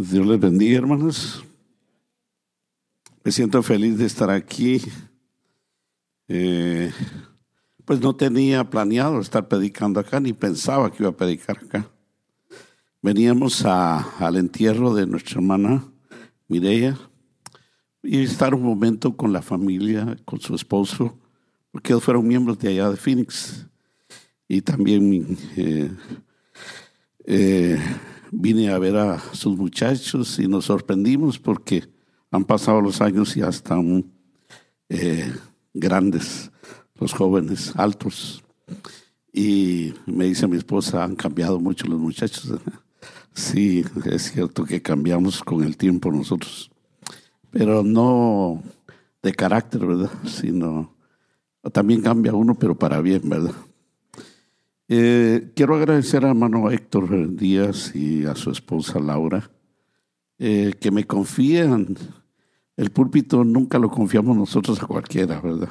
Dios les bendiga, hermanos. Me siento feliz de estar aquí. Eh, pues no tenía planeado estar predicando acá, ni pensaba que iba a predicar acá. Veníamos al entierro de nuestra hermana Mireya y estar un momento con la familia, con su esposo, porque ellos fueron miembros de allá de Phoenix. Y también eh, eh, vine a ver a sus muchachos y nos sorprendimos porque han pasado los años y ya están eh, grandes, los jóvenes, altos. Y me dice mi esposa, han cambiado mucho los muchachos. Sí, es cierto que cambiamos con el tiempo nosotros, pero no de carácter, ¿verdad? Sino también cambia uno, pero para bien, ¿verdad? Eh, quiero agradecer a hermano Héctor Díaz y a su esposa Laura eh, que me confían. El púlpito nunca lo confiamos nosotros a cualquiera, ¿verdad?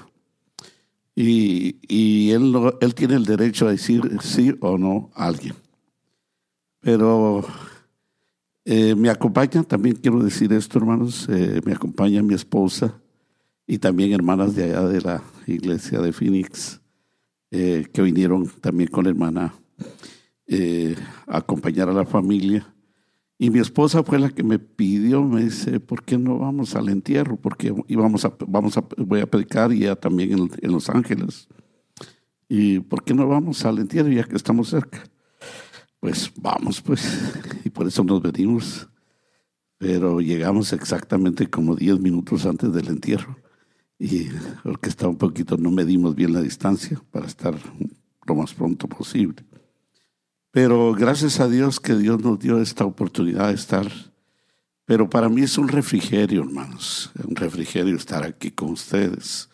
Y, él, él tiene el derecho a decir sí o no a alguien. Pero eh, me acompaña, también quiero decir esto, hermanos, me acompaña mi esposa y también hermanas de allá de la iglesia de Phoenix eh, que vinieron también con la hermana eh, a acompañar a la familia. Y mi esposa fue la que me pidió, me dice, ¿por qué no vamos al entierro? Porque íbamos a, vamos a, voy a predicar ya también en, en, Los Ángeles. ¿Y por qué no vamos al entierro ya que estamos cerca? Pues vamos, pues. Y por eso nos venimos. Pero llegamos exactamente como 10 minutos antes del entierro y porque está un poquito, no medimos bien la distancia para estar lo más pronto posible. Pero gracias a Dios que Dios nos dio esta oportunidad de estar. Pero para mí es un refrigerio, hermanos, un refrigerio estar aquí con ustedes.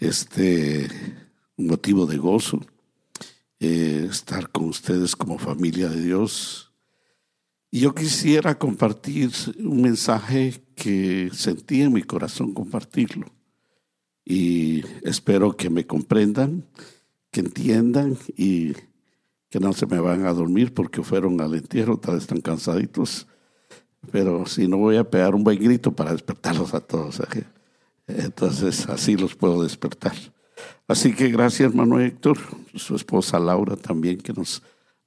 Este, un motivo de gozo, eh, estar con ustedes como familia de Dios. Y yo quisiera compartir un mensaje que sentí en mi corazón compartirlo y espero que me comprendan, que entiendan y que no se me van a dormir porque fueron al entierro, tal vez están cansaditos, pero si no voy a pegar un buen grito para despertarlos a todos. ¿eh? Entonces así los puedo despertar. Así que gracias hermano Héctor, su esposa Laura también que nos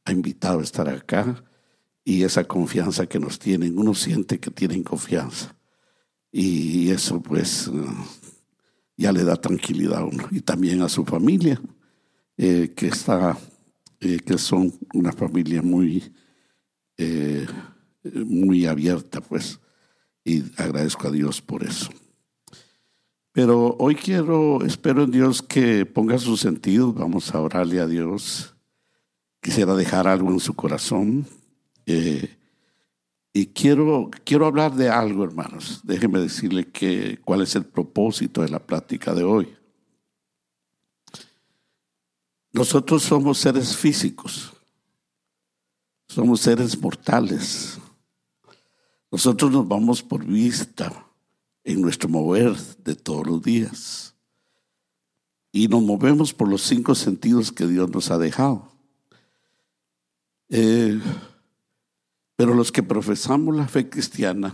ha invitado a estar acá y esa confianza que nos tienen, uno siente que tienen confianza. Y eso pues ya le da tranquilidad a uno y también a su familia, eh, que está, eh, que son una familia muy, eh, muy abierta, pues, y agradezco a Dios por eso. Pero hoy quiero, espero en Dios que ponga su sentido, vamos a orarle a Dios. Quisiera dejar algo en su corazón. Y quiero, quiero hablar de algo, hermanos. Déjenme decirle que, cuál es el propósito de la plática de hoy. Nosotros somos seres físicos, somos seres mortales. Nosotros nos vamos por vista en nuestro mover de todos los días. Y nos movemos por los cinco sentidos que Dios nos ha dejado. Eh, pero los que profesamos la fe cristiana,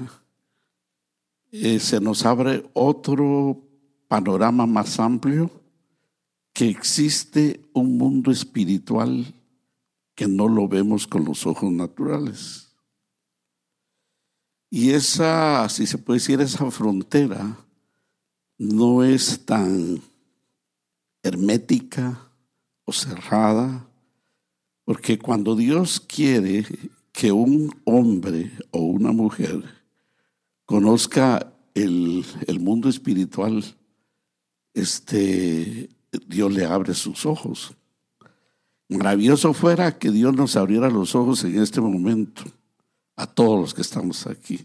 eh, se nos abre otro panorama más amplio, que existe un mundo espiritual que no lo vemos con los ojos naturales. Y esa, si se puede decir, esa frontera no es tan hermética o cerrada, porque cuando Dios quiere que un hombre o una mujer conozca el, mundo espiritual, este, Dios le abre sus ojos. Maravilloso fuera que Dios nos abriera los ojos en este momento, a todos los que estamos aquí.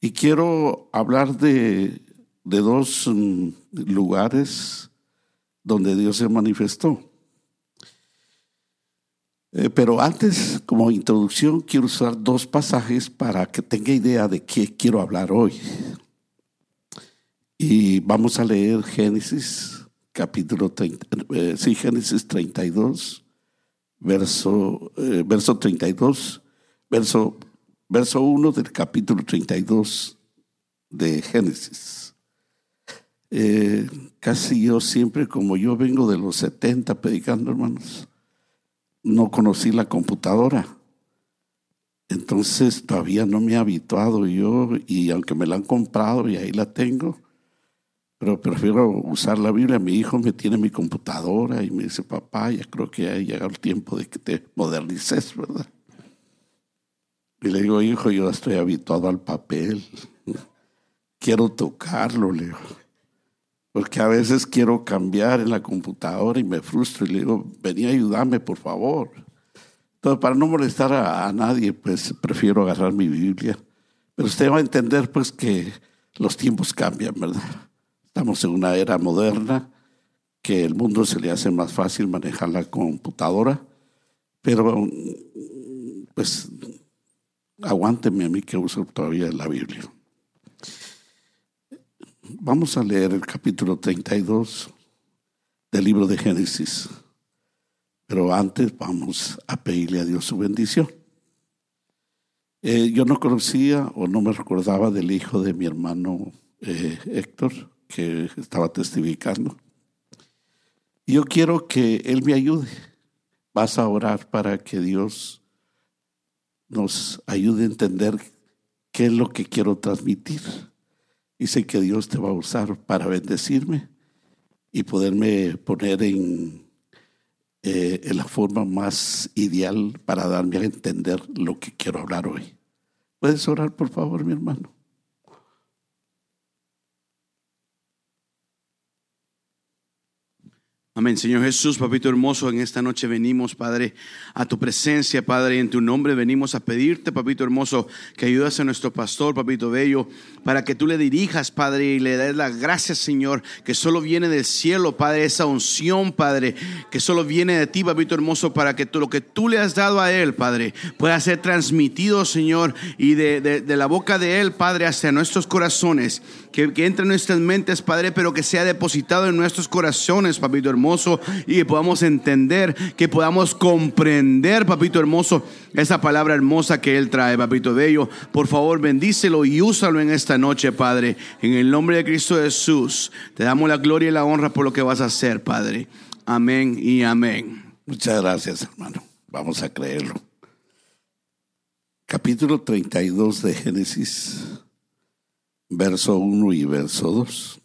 Y quiero hablar de, de dos mm, lugares donde Dios se manifestó. Eh, pero antes, como introducción, quiero usar dos pasajes para que tenga idea de qué quiero hablar hoy. Y vamos a leer Génesis, capítulo 30, eh, sí, Génesis 32, verso, eh, verso 32, verso verso 1 del capítulo 32 de Génesis. Eh, casi yo siempre, como yo vengo de los 70 predicando, hermanos, no conocí la computadora. Entonces todavía no me he habituado yo y aunque me la han comprado y ahí la tengo, pero prefiero usar la Biblia. Mi hijo me tiene mi computadora y me dice, papá, ya creo que ha llegado el tiempo de que te modernices, ¿verdad? Y le digo, hijo, yo estoy habituado al papel. Quiero tocarlo, le digo. Porque a veces quiero cambiar en la computadora y me frustro y le digo, vení a ayudarme, por favor. Entonces, para no molestar a, nadie, pues prefiero agarrar mi Biblia. Pero usted va a entender, pues, que los tiempos cambian, ¿verdad? Estamos en una era moderna que el mundo se le hace más fácil manejar la computadora, pero pues aguánteme a mí que uso todavía la Biblia. Vamos a leer el capítulo 32 del libro de Génesis, pero antes vamos a pedirle a Dios su bendición. Eh, yo no conocía o no me recordaba del hijo de mi hermano eh, Héctor, que estaba testificando. Yo quiero que él me ayude. Vas a orar para que Dios nos ayude a entender qué es lo que quiero transmitir. Y sé que Dios te va a usar para bendecirme y poderme poner en, eh, en la forma más ideal para darme a entender lo que quiero hablar hoy. ¿Puedes orar, por favor, mi hermano? Amén, Señor Jesús, papito hermoso, en esta noche venimos, Padre, a tu presencia, Padre, en tu nombre venimos a pedirte, papito hermoso, que ayudas a nuestro pastor, papito bello, para que tú le dirijas, Padre, y le des las gracias, Señor, que solo viene del cielo, Padre, esa unción, Padre, que solo viene de ti, papito hermoso, para que tú, lo que tú le has dado a él, Padre, pueda ser transmitido, Señor, y de, de, la boca de él, Padre, hacia nuestros corazones, que, que entre en nuestras mentes, Padre, pero que sea depositado en nuestros corazones, papito hermoso y que podamos entender, que podamos comprender, papito hermoso, esa palabra hermosa que Él trae, papito bello. Por favor, bendícelo y úsalo en esta noche, Padre. En el nombre de Cristo Jesús, te damos la gloria y la honra por lo que vas a hacer, Padre. Amén y amén. Muchas gracias, hermano. Vamos a creerlo. Capítulo 32 de Génesis, verso 1 y verso 2.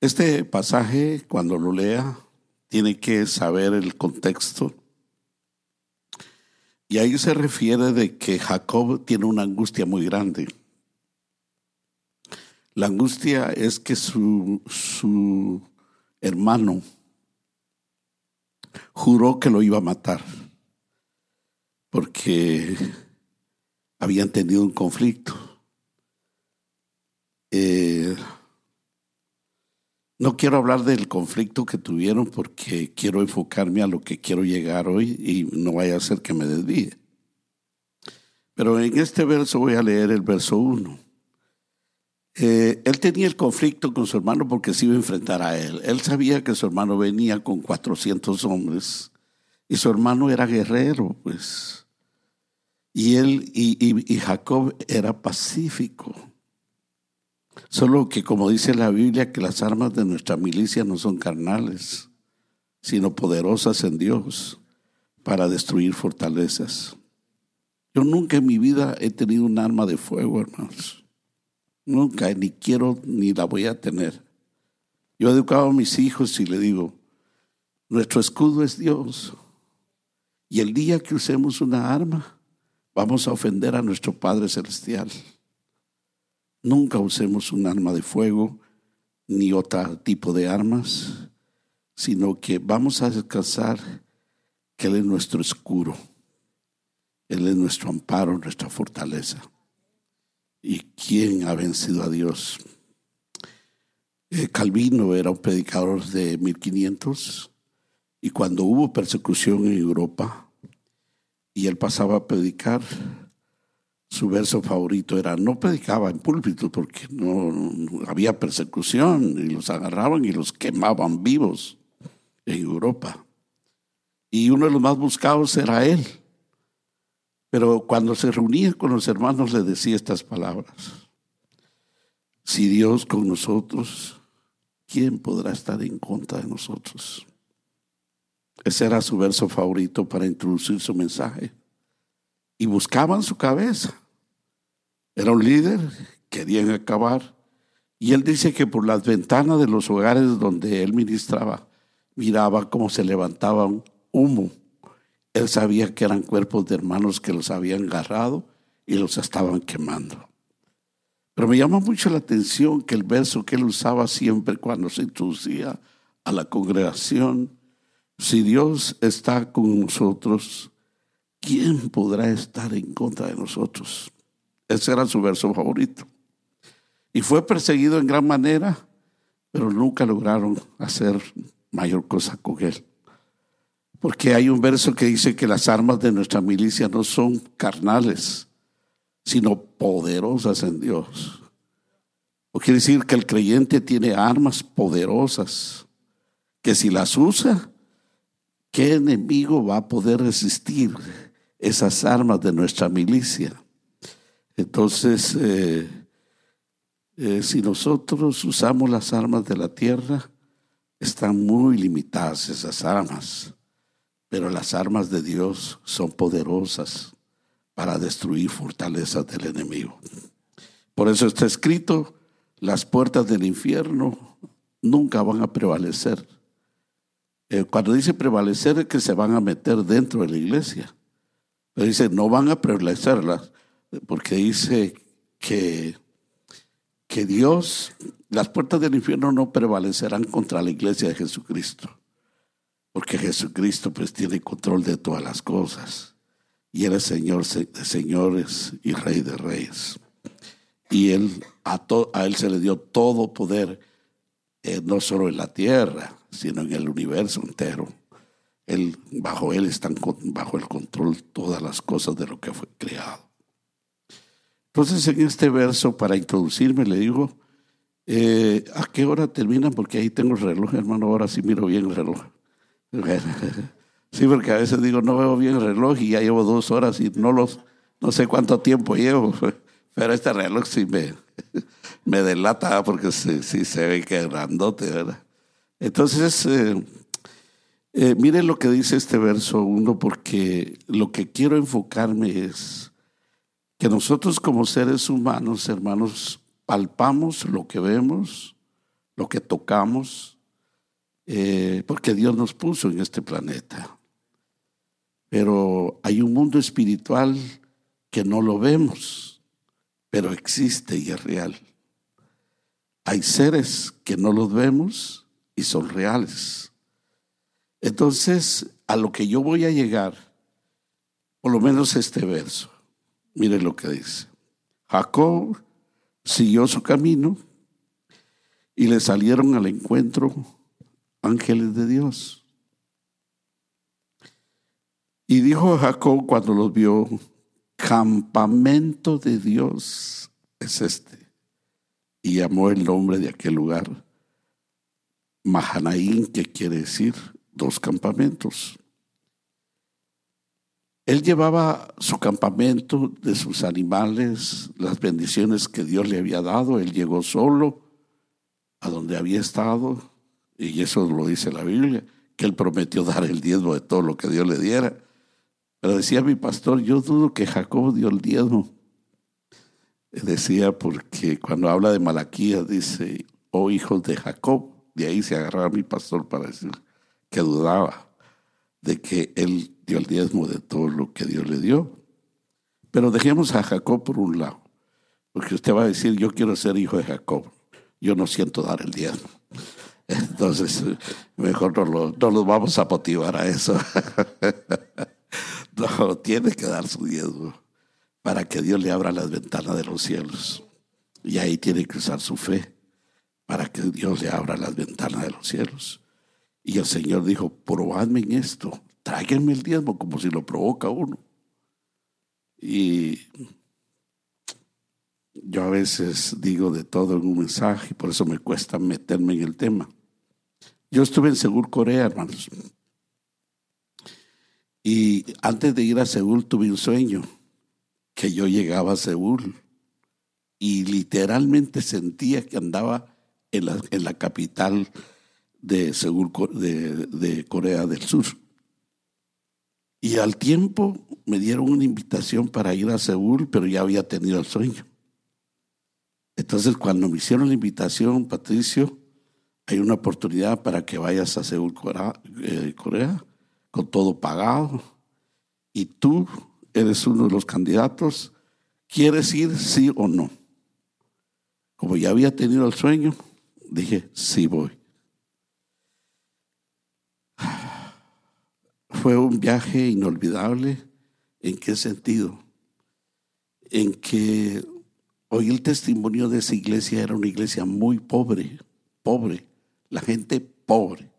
Este pasaje, cuando lo lea, tiene que saber el contexto. Y ahí se refiere de que Jacob tiene una angustia muy grande. La angustia es que su, su hermano juró que lo iba a matar porque habían tenido un conflicto. Eh, no quiero hablar del conflicto que tuvieron porque quiero enfocarme a lo que quiero llegar hoy y no vaya a ser que me desvíe. Pero en este verso voy a leer el verso 1. Eh, él tenía el conflicto con su hermano porque se iba a enfrentar a él. Él sabía que su hermano venía con 400 hombres y su hermano era guerrero, pues. Y él y Jacob era pacífico. Solo que como dice la Biblia, que las armas de nuestra milicia no son carnales, sino poderosas en Dios para destruir fortalezas. Yo nunca en mi vida he tenido un arma de fuego, hermanos. Nunca, ni quiero, ni la voy a tener. Yo he educado a mis hijos y le digo, nuestro escudo es Dios. Y el día que usemos una arma, vamos a ofender a nuestro Padre Celestial. Nunca usemos un arma de fuego ni otro tipo de armas, sino que vamos a descansar que Él es nuestro escudo, Él es nuestro amparo, nuestra fortaleza. ¿Y quién ha vencido a Dios? Eh, Calvino era un predicador de 1500 y cuando hubo persecución en Europa y él pasaba a predicar, su verso favorito era, no predicaba en púlpito porque no, había persecución y los agarraban y los quemaban vivos en Europa. Y uno de los más buscados era él. Pero cuando se reunía con los hermanos le decía estas palabras. Si Dios con nosotros, ¿quién podrá estar en contra de nosotros? Ese era su verso favorito para introducir su mensaje. Y buscaban su cabeza. Era un líder, querían acabar. Y él dice que por las ventanas de los hogares donde él ministraba, miraba cómo se levantaba un humo. Él sabía que eran cuerpos de hermanos que los habían agarrado y los estaban quemando. Pero me llama mucho la atención que el verso que él usaba siempre cuando se introducía a la congregación, si Dios está con nosotros, ¿quién podrá estar en contra de nosotros? Ese era su verso favorito. Y fue perseguido en gran manera, pero nunca lograron hacer mayor cosa con él. Porque hay un verso que dice que las armas de nuestra milicia no son carnales, sino poderosas en Dios. O quiere decir que el creyente tiene armas poderosas, que si las usa, ¿qué enemigo va a poder resistir esas armas de nuestra milicia? Entonces, eh, eh, si nosotros usamos las armas de la tierra, están muy limitadas esas armas, pero las armas de Dios son poderosas para destruir fortalezas del enemigo. Por eso está escrito, las puertas del infierno nunca van a prevalecer. Eh, cuando dice prevalecer es que se van a meter dentro de la iglesia. Pero dice, no van a prevalecerlas, porque dice que, que Dios las puertas del infierno no prevalecerán contra la iglesia de Jesucristo, porque Jesucristo pues tiene control de todas las cosas y Él es Señor de señores y Rey de reyes. Y él, a, a Él se le dio todo poder, eh, no solo en la tierra, sino en el universo entero. Bajo Él están bajo el control todas las cosas de lo que fue creado. Entonces en este verso, para introducirme, le digo, eh, ¿A qué hora terminan? Porque ahí tengo el reloj, hermano. Ahora sí miro bien el reloj. Sí, porque a veces digo, no veo bien el reloj y ya llevo dos horas y no los, no sé cuánto tiempo llevo. Pero este reloj sí me, me delata porque sí, se ve que es grandote, ¿verdad? Entonces, eh, eh, miren lo que dice este verso uno, porque lo que quiero enfocarme es que nosotros como seres humanos, hermanos, palpamos lo que vemos, lo que tocamos, eh, porque Dios nos puso en este planeta. Pero hay un mundo espiritual que no lo vemos, pero existe y es real. Hay seres que no los vemos y son reales. Entonces, a lo que yo voy a llegar, por lo menos este verso, miren lo que dice. Jacob siguió su camino y le salieron al encuentro ángeles de Dios. Y dijo Jacob cuando los vio, campamento de Dios es este. Y llamó el nombre de aquel lugar Mahanaín, que quiere decir dos campamentos. Él llevaba su campamento de sus animales, las bendiciones que Dios le había dado. Él llegó solo a donde había estado, y eso lo dice la Biblia, que él prometió dar el diezmo de todo lo que Dios le diera. Pero decía mi pastor, yo dudo que Jacob dio el diezmo. Decía porque cuando habla de Malaquías dice, oh hijos de Jacob, de ahí se agarraba mi pastor para decir que dudaba de que él dio el diezmo de todo lo que Dios le dio. Pero dejemos a Jacob por un lado, porque usted va a decir, yo quiero ser hijo de Jacob, yo no siento dar el diezmo. Entonces, mejor no, lo, no los vamos a motivar a eso. no, tiene que dar su diezmo para que Dios le abra las ventanas de los cielos. Y ahí tiene que usar su fe para que Dios le abra las ventanas de los cielos. Y el Señor dijo, probadme en esto, tráiganme el diezmo como si lo provoca uno. Y yo a veces digo de todo en un mensaje, y por eso me cuesta meterme en el tema. Yo estuve en Seúl, Corea, hermanos. Y antes de ir a Seúl tuve un sueño. que yo llegaba a Seúl y literalmente sentía que andaba en la, en la capital de Seúl, de, de Corea del Sur. Y al tiempo me dieron una invitación para ir a Seúl, pero ya había tenido el sueño. Entonces, cuando me hicieron la invitación, Patricio, hay una oportunidad para que vayas a Seúl, eh, Corea, con todo pagado. Y tú eres uno de los candidatos. ¿Quieres ir, sí o no? Como ya había tenido el sueño, dije, sí voy. Fue un viaje inolvidable. ¿En qué sentido? En que hoy el testimonio de esa iglesia era una iglesia muy pobre, pobre, la gente pobre.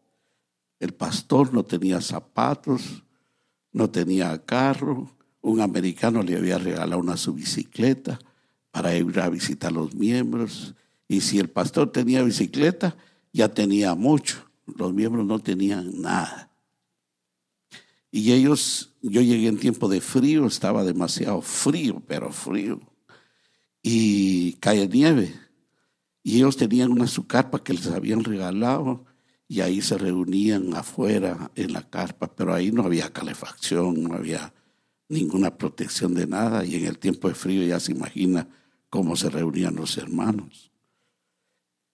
El pastor no tenía zapatos, no tenía carro, un americano le había regalado una su bicicleta para ir a visitar a los miembros. Y si el pastor tenía bicicleta, ya tenía mucho. Los miembros no tenían nada. Y ellos, yo llegué en tiempo de frío, estaba demasiado frío, pero frío. Y cae nieve. Y ellos tenían una su carpa que les habían regalado y ahí se reunían afuera en la carpa, pero ahí no había calefacción, no había ninguna protección de nada y en el tiempo de frío ya se imagina cómo se reunían los hermanos.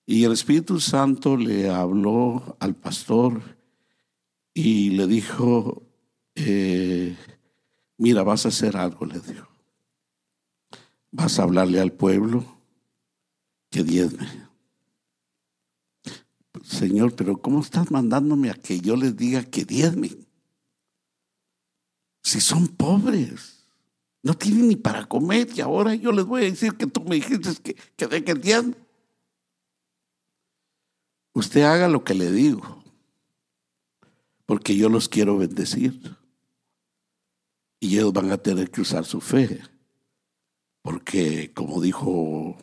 Y el Espíritu Santo le habló al pastor y le dijo, eh, mira, vas a hacer algo, le dijo. Vas a hablarle al pueblo que diezme. Señor, pero ¿cómo estás mandándome a que yo les diga que diezmen? Si son pobres, no tienen ni para comer y ahora yo les voy a decir que tú me dijiste que, que den el diezmo. Usted haga lo que le digo, porque yo los quiero bendecir. Y ellos van a tener que usar su fe. Porque, como dijo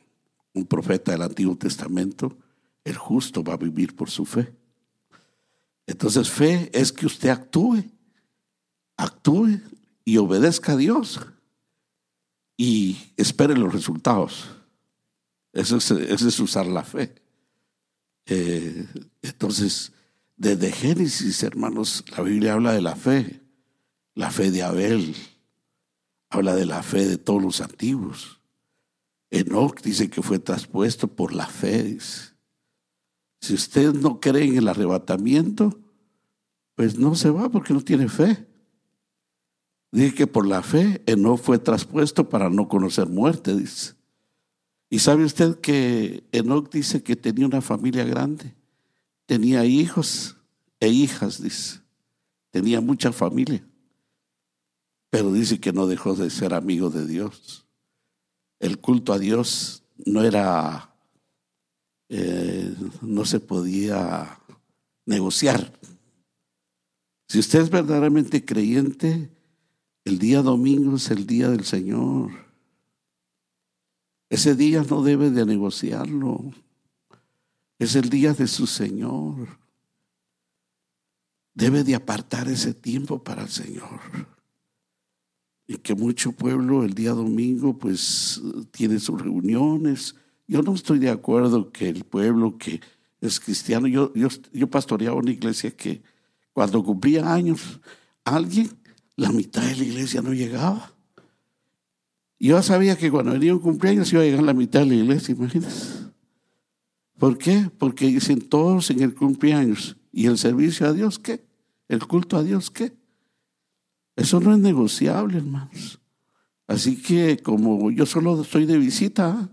un profeta del Antiguo Testamento, el justo va a vivir por su fe. Entonces fe es que usted actúe, actúe y obedezca a Dios y espere los resultados. Eso es, usar la fe. Eh, entonces, desde Génesis, hermanos, la Biblia habla de la fe la fe de Abel, habla de la fe de todos los antiguos. Enoch dice que fue traspuesto por la fe. Si usted no cree en el arrebatamiento, pues no se va porque no tiene fe. Dice que por la fe Enoch fue traspuesto para no conocer muerte, dice. Y sabe usted que Enoch dice que tenía una familia grande, tenía hijos e hijas, dice. Tenía mucha familia pero dice que no dejó de ser amigo de Dios. El culto a Dios no era, eh, no se podía negociar. Si usted es verdaderamente creyente, el día domingo es el día del Señor. Ese día no debe de negociarlo. Es el día de su Señor. Debe de apartar ese tiempo para el Señor y que mucho pueblo el día domingo pues tiene sus reuniones. Yo no estoy de acuerdo que el pueblo que es cristiano, yo, yo, yo pastoreaba una iglesia que cuando cumplía años alguien, la mitad de la iglesia no llegaba. Yo sabía que cuando venía un cumpleaños iba a llegar la mitad de la iglesia, imagínense. ¿Por qué? Porque dicen todos en el cumpleaños. ¿Y el servicio a Dios qué? ¿El culto a Dios qué? Eso no es negociable, hermanos. Así que como yo solo estoy de visita,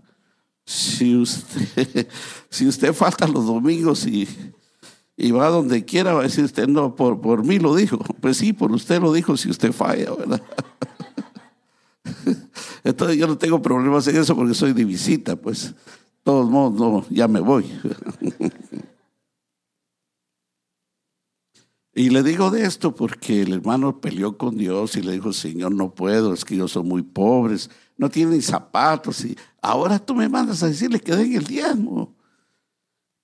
si usted, si usted falta los domingos y, y va donde quiera, va a decir usted, no, por, por mí lo dijo. Pues sí, por usted lo dijo si usted falla, ¿verdad? Entonces yo no tengo problemas en eso porque soy de visita, pues. De todos modos, no, ya me voy. Y le digo de esto porque el hermano peleó con Dios y le dijo, Señor, no puedo, es que yo soy muy pobres, no tienen zapatos y ahora tú me mandas a decirle que den el diezmo.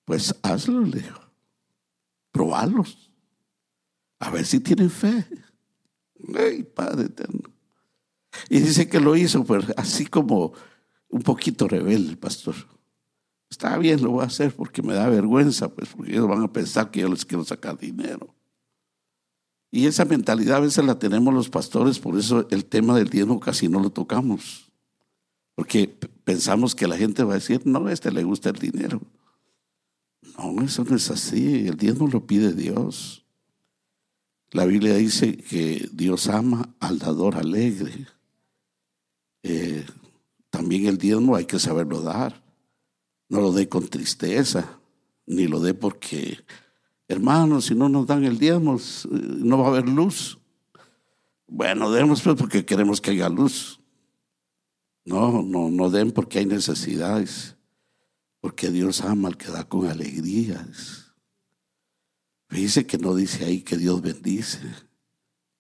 Pues hazlo, le dijo. Probarlos. A ver si tienen fe. Ay, Padre eterno. Y dice que lo hizo, pues así como un poquito rebelde el pastor. Está bien, lo voy a hacer porque me da vergüenza, pues porque ellos van a pensar que yo les quiero sacar dinero. Y esa mentalidad a veces la tenemos los pastores, por eso el tema del diezmo casi no lo tocamos. Porque pensamos que la gente va a decir, no, a este le gusta el dinero. No, eso no es así. El diezmo lo pide Dios. La Biblia dice que Dios ama al dador alegre. Eh, también el diezmo hay que saberlo dar. No lo dé con tristeza, ni lo dé porque, hermanos, si no nos dan el diezmo, eh, no va a haber luz. Bueno, demos pues porque queremos que haya luz. No, no, no den porque hay necesidades. Porque Dios ama al que da con alegrías. Dice que no dice ahí que Dios bendice,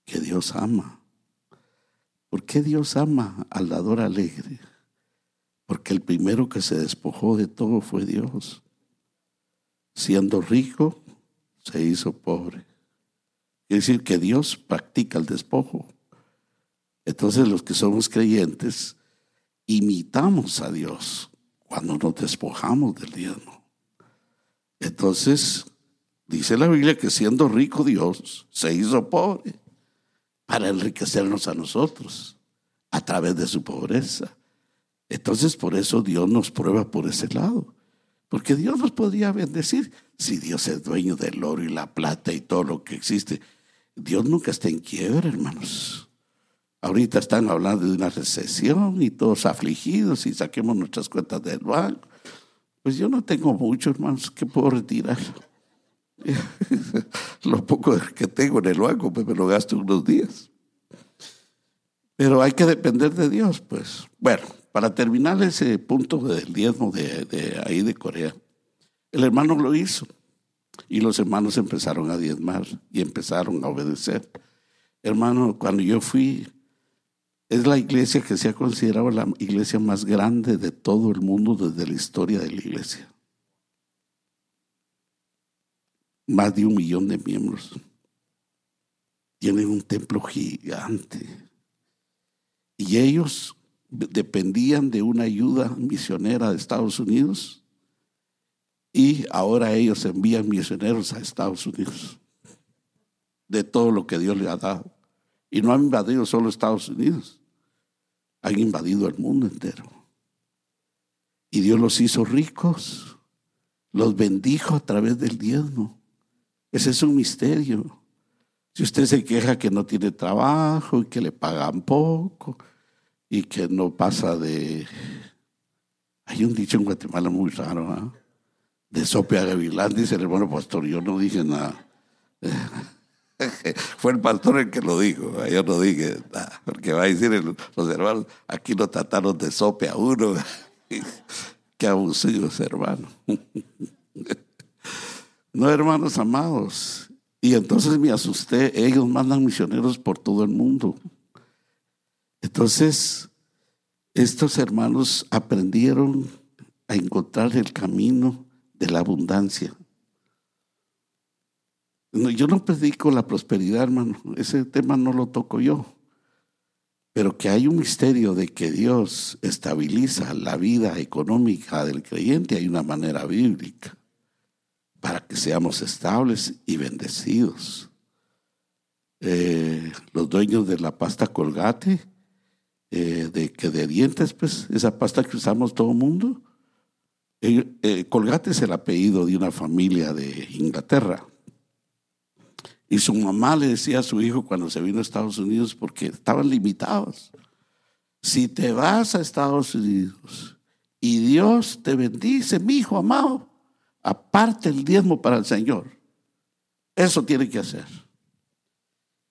que Dios ama. ¿Por qué Dios ama al dador alegre? Porque el primero que se despojó de todo fue Dios. Siendo rico, se hizo pobre. Quiere decir que Dios practica el despojo. Entonces los que somos creyentes imitamos a Dios cuando nos despojamos del diezmo. Entonces, dice la Biblia que siendo rico Dios se hizo pobre para enriquecernos a nosotros a través de su pobreza. Entonces por eso Dios nos prueba por ese lado. Porque Dios nos podría bendecir si Dios es dueño del oro y la plata y todo lo que existe. Dios nunca está en quiebra, hermanos. Ahorita están hablando de una recesión y todos afligidos y saquemos nuestras cuentas del banco. Pues yo no tengo mucho, hermanos, que puedo retirar. lo poco que tengo en el banco, pues me lo gasto unos días. Pero hay que depender de Dios, pues. Bueno, para terminar ese punto del diezmo de, ahí de Corea, el hermano lo hizo y los hermanos empezaron a diezmar y empezaron a obedecer. Hermano, cuando yo fui, es la iglesia que se ha considerado la iglesia más grande de todo el mundo desde la historia de la iglesia. Más de un millón de miembros. Tienen un templo gigante. Y ellos dependían de una ayuda misionera de Estados Unidos y ahora ellos envían misioneros a Estados Unidos de todo lo que Dios le ha dado. Y no han invadido solo Estados Unidos, han invadido el mundo entero. Y Dios los hizo ricos, los bendijo a través del diezmo. Ese es un misterio. Si usted se queja que no tiene trabajo y que le pagan poco, y que no pasa de... Hay un dicho en Guatemala muy raro, ¿ah? de sope a gavilán, dice el hermano pastor, yo no dije nada. Fue el pastor el que lo dijo, yo no dije nada, porque va a decir los hermanos, aquí no trataron de sope a uno. Qué abusivos, hermano. no, hermanos amados. Y entonces me asusté, ellos mandan misioneros por todo el mundo. Entonces, estos hermanos aprendieron a encontrar el camino de la abundancia. Yo no predico la prosperidad, hermano, ese tema no lo toco yo, pero que hay un misterio de que Dios estabiliza la vida económica del creyente, hay una manera bíblica para que seamos estables y bendecidos. Eh, los dueños de la pasta colgate, eh, de que de dientes, pues, esa pasta que usamos todo el mundo. Eh, Colgate es el apellido de una familia de Inglaterra. Y su mamá le decía a su hijo cuando se vino a Estados Unidos, porque estaban limitados, si te vas a Estados Unidos y Dios te bendice, mi hijo amado, aparte el diezmo para el Señor. Eso tiene que hacer.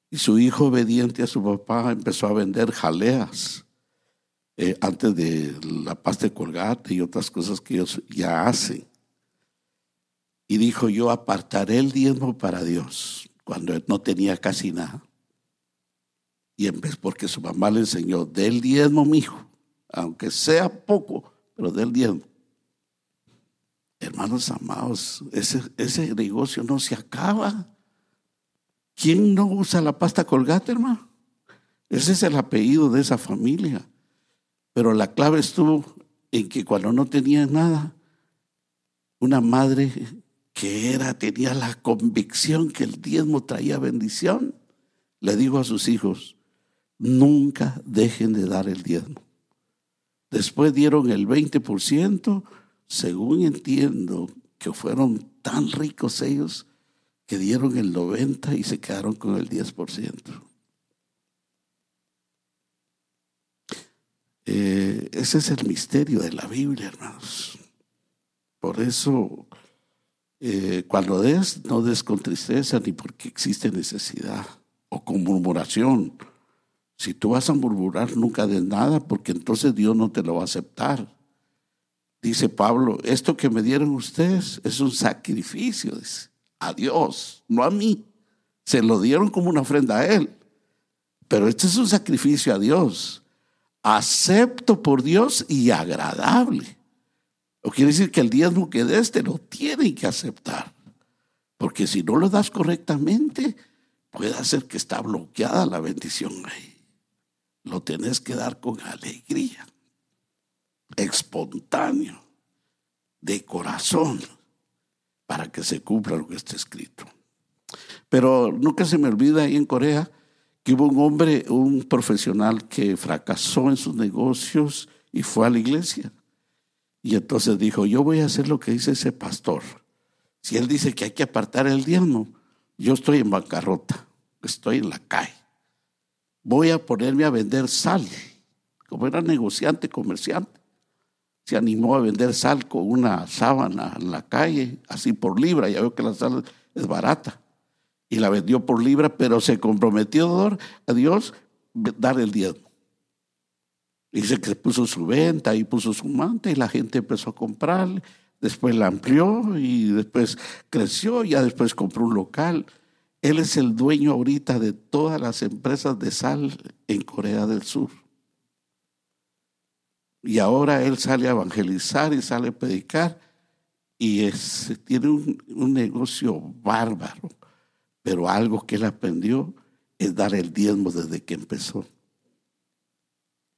Y su hijo, obediente a su papá, empezó a vender jaleas eh, antes de la pasta de colgate y otras cosas que ellos ya hacen. Y dijo, yo apartaré el diezmo para Dios, cuando no tenía casi nada. Y en vez, porque su mamá le enseñó, del diezmo, mi hijo, aunque sea poco, pero del diezmo. Hermanos amados, ese, ese negocio no se acaba. ¿Quién no usa la pasta colgate, hermano? Ese es el apellido de esa familia. Pero la clave estuvo en que cuando no tenía nada, una madre que era, tenía la convicción que el diezmo traía bendición, le dijo a sus hijos, nunca dejen de dar el diezmo. Después dieron el 20%, según entiendo que fueron tan ricos ellos que dieron el 90% y se quedaron con el 10%. Eh, ese es el misterio de la Biblia, hermanos. Por eso, eh, cuando des, no des con tristeza ni porque existe necesidad o con murmuración. Si tú vas a murmurar, nunca des nada porque entonces Dios no te lo va a aceptar. Dice Pablo, esto que me dieron ustedes es un sacrificio a Dios, no a mí. Se lo dieron como una ofrenda a Él. Pero este es un sacrificio a Dios acepto por Dios y agradable. O quiere decir que el diezmo que des te lo tienen que aceptar. Porque si no lo das correctamente, puede ser que está bloqueada la bendición. Lo tenés que dar con alegría, espontáneo, de corazón, para que se cumpla lo que está escrito. Pero nunca se me olvida ahí en Corea que hubo un hombre, un profesional que fracasó en sus negocios y fue a la iglesia. Y entonces dijo, yo voy a hacer lo que dice ese pastor. Si él dice que hay que apartar el diezmo, yo estoy en bancarrota, estoy en la calle. Voy a ponerme a vender sal. Como era negociante, comerciante, se animó a vender sal con una sábana en la calle, así por libra. Ya veo que la sal es barata y la vendió por libra, pero se comprometió a Dios dar el diezmo. Dice que puso su venta y puso su manta y la gente empezó a comprar, después la amplió y después creció, ya después compró un local. Él es el dueño ahorita de todas las empresas de sal en Corea del Sur. Y ahora él sale a evangelizar y sale a predicar y tiene un negocio bárbaro pero algo que él aprendió es dar el diezmo desde que empezó.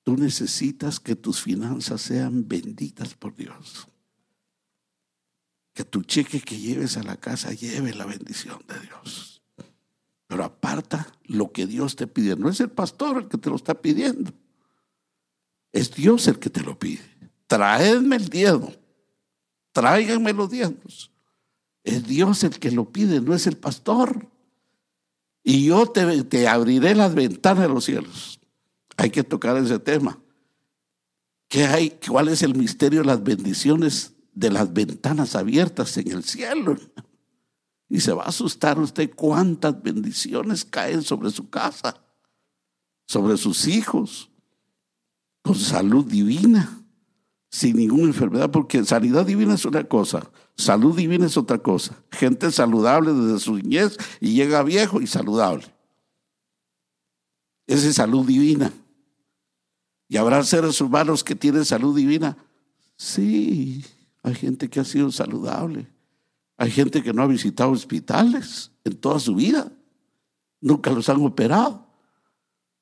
Tú necesitas que tus finanzas sean benditas por Dios. Que tu cheque que lleves a la casa lleve la bendición de Dios. Pero aparta lo que Dios te pide. No es el pastor el que te lo está pidiendo. Es Dios el que te lo pide. Traedme el diezmo. Tráiganme los diezmos. Es Dios el que lo pide, no es el pastor y yo te, abriré las ventanas de los cielos. Hay que tocar ese tema. ¿Qué hay? ¿Cuál es el misterio de las bendiciones de las ventanas abiertas en el cielo? Y se va a asustar usted cuántas bendiciones caen sobre su casa, sobre sus hijos, salud divina, sin ninguna enfermedad, porque sanidad divina es una cosa, Salud divina es otra cosa. Gente saludable desde su niñez y llega viejo y saludable. Esa es salud divina. ¿Y habrá seres humanos que tienen salud divina? Sí, hay gente que ha sido saludable. Hay gente que no ha visitado hospitales en toda su vida. Nunca los han operado.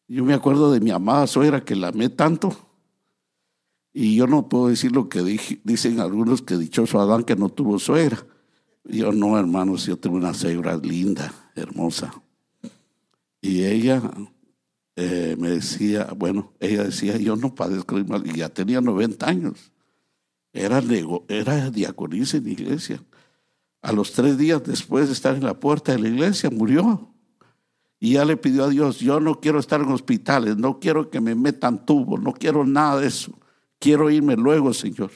Yo me acuerdo de mi amada suegra que la amé tanto y yo no puedo decir lo que dicen algunos que dichoso Adán que no tuvo suegra. Yo no, hermanos, yo tengo una suegra linda, hermosa. Y ella eh, me decía, bueno, ella decía, yo no padezco mal, y ya tenía 90 años. Era, era diaconisa en la iglesia. A los tres días después de estar en la puerta de la iglesia, murió. Y ya le pidió a Dios, yo no quiero estar en hospitales, no quiero que me metan tubos, no quiero nada de eso quiero irme luego, Señor.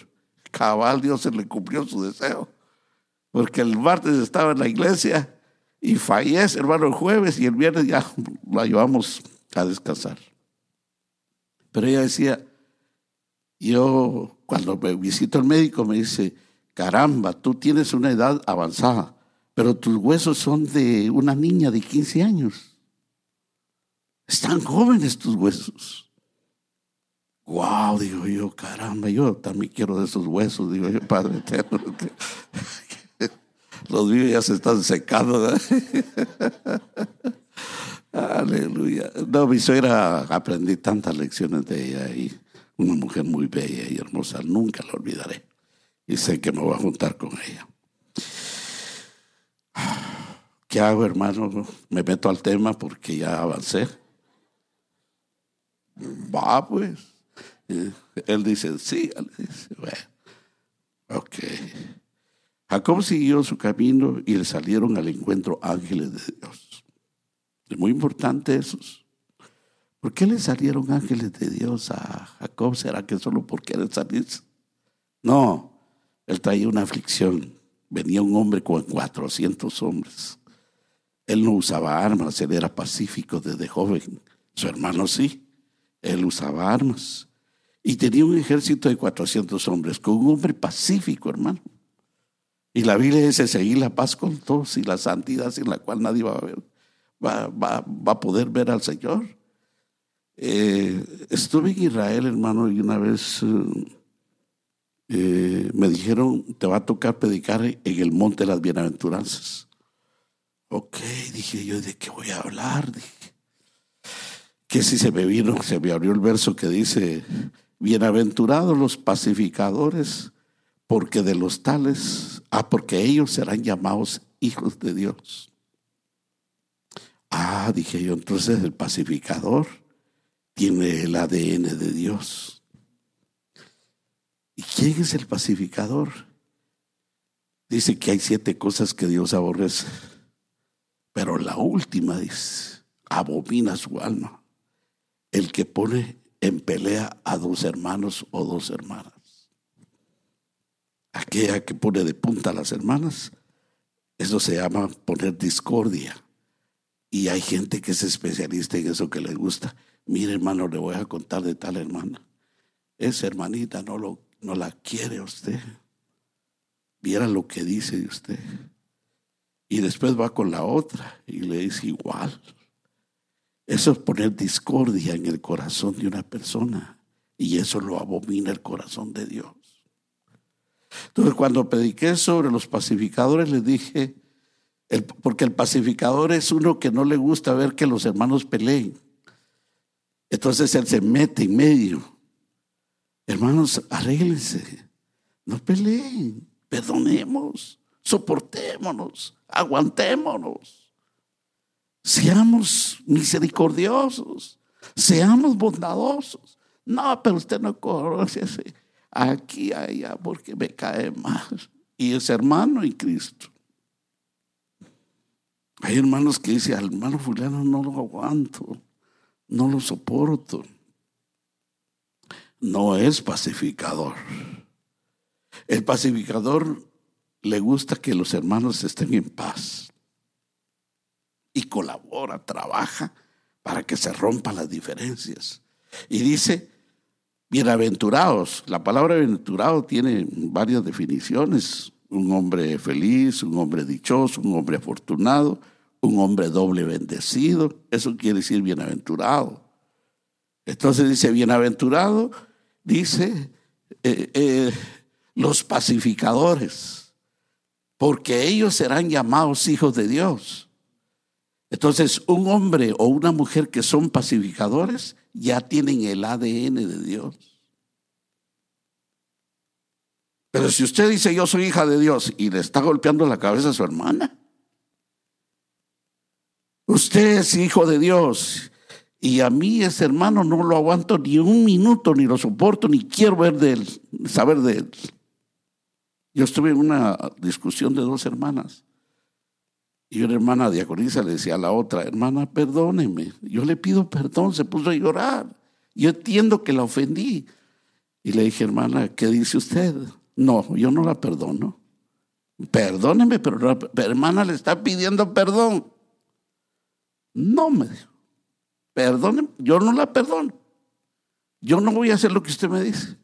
Cabal, Dios se le cumplió su deseo. Porque el martes estaba en la iglesia y fallece, hermano, el jueves y el viernes ya la llevamos a descansar. Pero ella decía, yo cuando me visito al médico me dice, caramba, tú tienes una edad avanzada, pero tus huesos son de una niña de 15 años. Están jóvenes tus huesos. Wow, digo yo, caramba, yo también quiero de esos huesos, digo yo, Padre eterno. Los míos ya se están secando. Aleluya. No, mi suegra aprendí tantas lecciones de ella y una mujer muy bella y hermosa, nunca la olvidaré. Y sé que me voy a juntar con ella. ¿Qué hago, hermano? Me meto al tema porque ya avancé. Va, pues. Él dice, sí. Dice, bueno, ok. Jacob siguió su camino y le salieron al encuentro ángeles de Dios. Es muy importante eso. ¿Por qué le salieron ángeles de Dios a Jacob? ¿Será que solo por querer salirse? No, él traía una aflicción. Venía un hombre con 400 hombres. Él no usaba armas, él era pacífico desde joven. Su hermano sí, él usaba armas. Y tenía un ejército de 400 hombres, con un hombre pacífico, hermano. Y la Biblia dice seguir la paz con todos y la santidad sin la cual nadie va a, poder ver al Señor. Eh, estuve en Israel, hermano, y una vez eh, eh, me dijeron, te va a tocar predicar en el monte de las bienaventuranzas. Ok, dije yo, ¿de qué voy a hablar? Dije, que si se me vino, se me abrió el verso que dice, bienaventurados los pacificadores, porque de los tales, ah, porque ellos serán llamados hijos de Dios. Ah, dije yo, entonces el pacificador tiene el ADN de Dios. ¿Y quién es el pacificador? Dice que hay siete cosas que Dios aborrece, pero la última dice, abomina su alma, el que pone en pelea a dos hermanos o dos hermanas aquella que pone de punta a las hermanas, eso se llama poner discordia. Y hay gente que es especialista en eso que le gusta. Mire, hermano, le voy a contar de tal hermana. Esa hermanita no, lo, no la quiere usted. Viera lo que dice de usted. Y después va con la otra y le dice igual. Eso es poner discordia en el corazón de una persona. Y eso lo abomina el corazón de Dios. Entonces, cuando prediqué sobre los pacificadores, les dije, porque el pacificador es uno que no le gusta ver que los hermanos peleen. Entonces él se mete en medio. Hermanos, arréglense, no peleen, perdonemos, soportémonos, aguantémonos. Seamos misericordiosos, seamos bondadosos. No, pero usted no conoce aquí, allá, porque me cae más. Y es hermano en Cristo. Hay hermanos que dicen, al hermano fulano no lo aguanto, no lo soporto. No es pacificador. El pacificador le gusta que los hermanos estén en paz. Y colabora, trabaja para que se rompan las diferencias. Y dice, Bienaventurados. La palabra bienaventurado tiene varias definiciones. Un hombre feliz, un hombre dichoso, un hombre afortunado, un hombre doble bendecido. Eso quiere decir bienaventurado. Entonces dice, bienaventurado, dice eh, eh, los pacificadores, porque ellos serán llamados hijos de Dios. Entonces, un hombre o una mujer que son pacificadores ya tienen el ADN de Dios. Pero si usted dice yo soy hija de Dios y le está golpeando la cabeza a su hermana, usted es hijo de Dios y a mí ese hermano no lo aguanto ni un minuto, ni lo soporto, ni quiero ver de él, saber de él. Yo estuve en una discusión de dos hermanas y una hermana diaconisa le decía a la otra, hermana, perdóneme. Yo le pido perdón, se puso a llorar. Yo entiendo que la ofendí. Y le dije, hermana, ¿qué dice usted? No, yo no la perdono. Perdóneme, pero hermana le está pidiendo perdón. No me. Perdóneme, yo no la perdono. Yo no voy a hacer lo que usted me dice.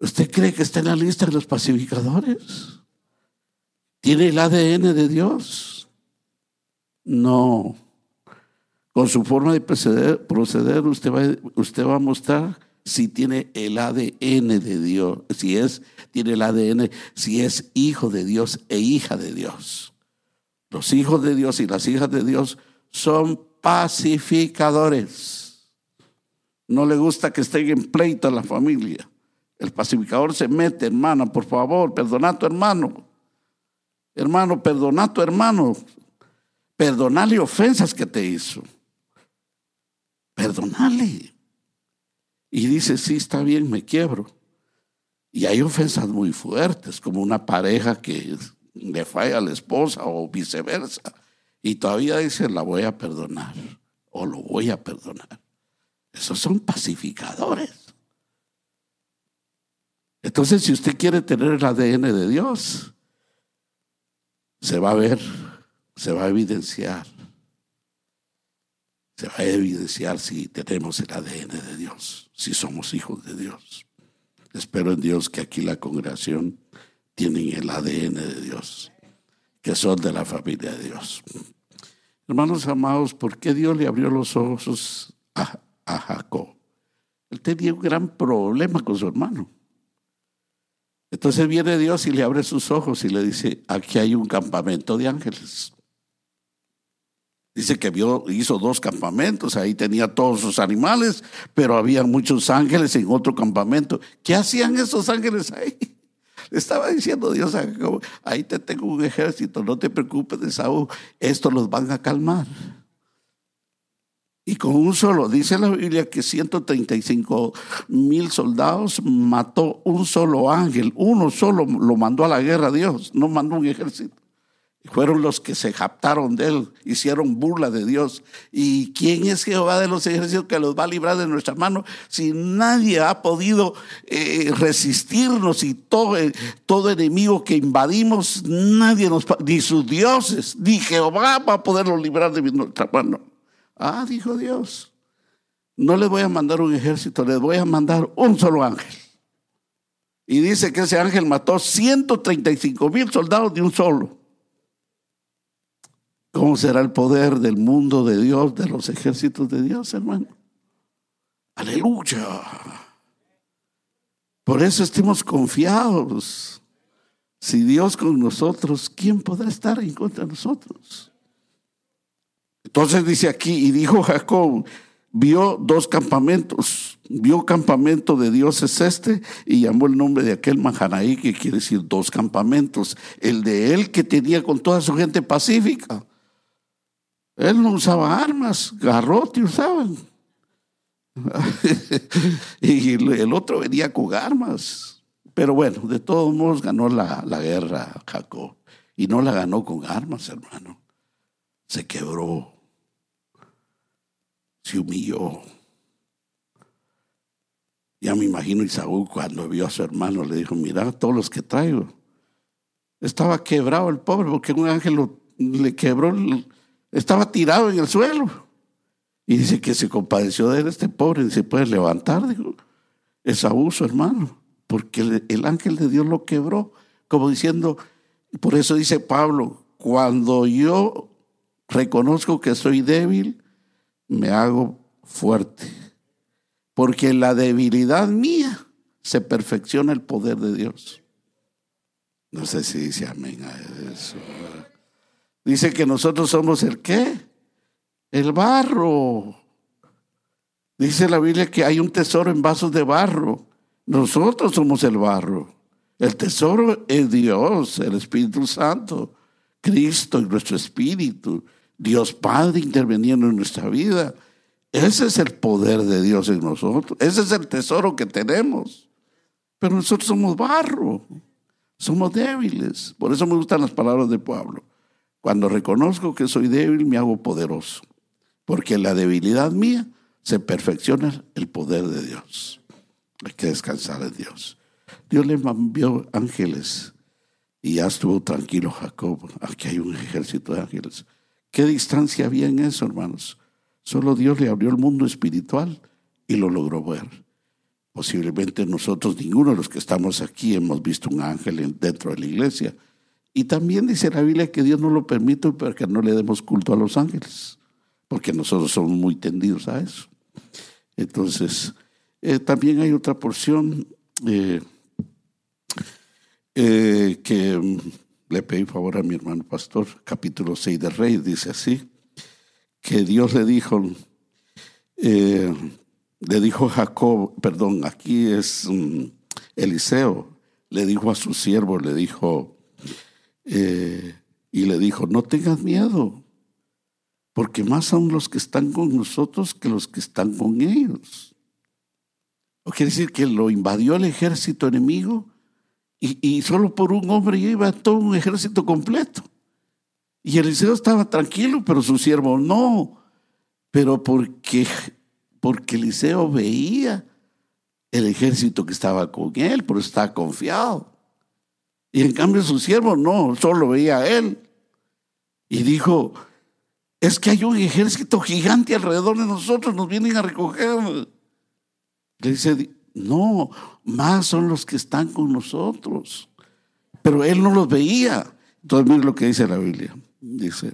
¿Usted cree que está en la lista de los pacificadores? ¿Tiene el ADN de Dios? No. Con su forma de proceder, usted, va, usted va a mostrar si tiene el ADN de Dios, si es, tiene el ADN, si es hijo de Dios e hija de Dios. Los hijos de Dios y las hijas de Dios son pacificadores. No le gusta que estén en pleito la familia. El pacificador se mete, hermana, por favor, perdona a tu hermano. Hermano, perdona a tu hermano. Perdonale ofensas que te hizo. Perdonale. Y dice, sí, está bien, me quiebro. Y hay ofensas muy fuertes, como una pareja que le falla a la esposa o viceversa. Y todavía dice, la voy a perdonar o lo voy a perdonar. Esos son pacificadores. Entonces, si usted quiere tener el ADN de Dios, se va a ver, se va a evidenciar. Se va a evidenciar si tenemos el ADN de Dios, si somos hijos de Dios. Espero en Dios que aquí la congregación tienen el ADN de Dios, que son de la familia de Dios. Hermanos amados, ¿por qué Dios le abrió los ojos a, a Jacob? Él tenía un gran problema con su hermano. Entonces viene Dios y le abre sus ojos y le dice, aquí hay un campamento de ángeles. Dice que vio, hizo dos campamentos, ahí tenía todos sus animales, pero había muchos ángeles en otro campamento. ¿Qué hacían esos ángeles ahí? Le estaba diciendo Dios ahí te tengo un ejército, no te preocupes de Saúl, esto los van a calmar. Y con un solo, dice la Biblia que 135 mil soldados mató un solo ángel, uno solo lo mandó a la guerra Dios, no mandó un ejército. Fueron los que se japtaron de él, hicieron burla de Dios. ¿Y quién es Jehová de los ejércitos que los va a librar de nuestra mano? Si nadie ha podido eh, resistirnos y todo, eh, todo enemigo que invadimos, nadie nos, ni sus dioses, ni Jehová va a poderlos librar de nuestra mano. Ah, dijo Dios, no les voy a mandar un ejército, les voy a mandar un solo ángel. Y dice que ese ángel mató 135 mil soldados de un solo. ¿Cómo será el poder del mundo de Dios, de los ejércitos de Dios, hermano? Aleluya. Por eso estemos confiados. Si Dios con nosotros, ¿quién podrá estar en contra de nosotros? Entonces dice aquí, y dijo Jacob, vio dos campamentos, vio campamento de Dios es este, y llamó el nombre de aquel Mahanaí, que quiere decir dos campamentos, el de él que tenía con toda su gente pacífica. Él no usaba armas, garrote usaban. y el otro venía con armas. Pero bueno, de todos modos ganó la, la guerra Jacob. Y no la ganó con armas, hermano. Se quebró se humilló. Ya me imagino Isaú cuando vio a su hermano le dijo, mira todos los que traigo. Estaba quebrado el pobre porque un ángel le quebró, estaba tirado en el suelo. Y dice que se compadeció de él este pobre y se puede levantar, dijo. Esaú, su hermano, porque el ángel de Dios lo quebró, como diciendo, por eso dice Pablo, cuando yo reconozco que soy débil, me hago fuerte. Porque en la debilidad mía se perfecciona el poder de Dios. No sé si dice amén a eso. Dice que nosotros somos el qué? El barro. Dice la Biblia que hay un tesoro en vasos de barro. Nosotros somos el barro. El tesoro es Dios, el Espíritu Santo, Cristo y nuestro Espíritu. Dios Padre interveniendo en nuestra vida. Ese es el poder de Dios en nosotros. Ese es el tesoro que tenemos. Pero nosotros somos barro. Somos débiles. Por eso me gustan las palabras de Pablo. Cuando reconozco que soy débil, me hago poderoso. Porque en la debilidad mía se perfecciona el poder de Dios. Hay que descansar en Dios. Dios le envió ángeles y ya estuvo tranquilo Jacob. Aquí hay un ejército de ángeles. ¿Qué distancia había en eso, hermanos? Solo Dios le abrió el mundo espiritual y lo logró ver. Posiblemente nosotros, ninguno de los que estamos aquí, hemos visto un ángel dentro de la iglesia. Y también dice la Biblia que Dios no lo permite para que no le demos culto a los ángeles, porque nosotros somos muy tendidos a eso. Entonces, eh, también hay otra porción eh, eh, que le pedí favor a mi hermano pastor, capítulo 6 de Rey, dice así, que Dios le dijo, eh, le dijo Jacob, perdón, aquí es mm, Eliseo, le dijo a su siervo, le dijo, eh, y le dijo, no tengas miedo, porque más son los que están con nosotros que los que están con ellos. O quiere decir que lo invadió el ejército enemigo y, y solo por un hombre iba todo un ejército completo. Y Eliseo estaba tranquilo, pero su siervo no. Pero porque, porque Eliseo veía el ejército que estaba con él, pero estaba confiado. Y en cambio su siervo no, solo veía a él. Y dijo, es que hay un ejército gigante alrededor de nosotros, nos vienen a recoger. Le dice, no, más son los que están con nosotros. Pero él no los veía. Entonces mire lo que dice la Biblia. Dice,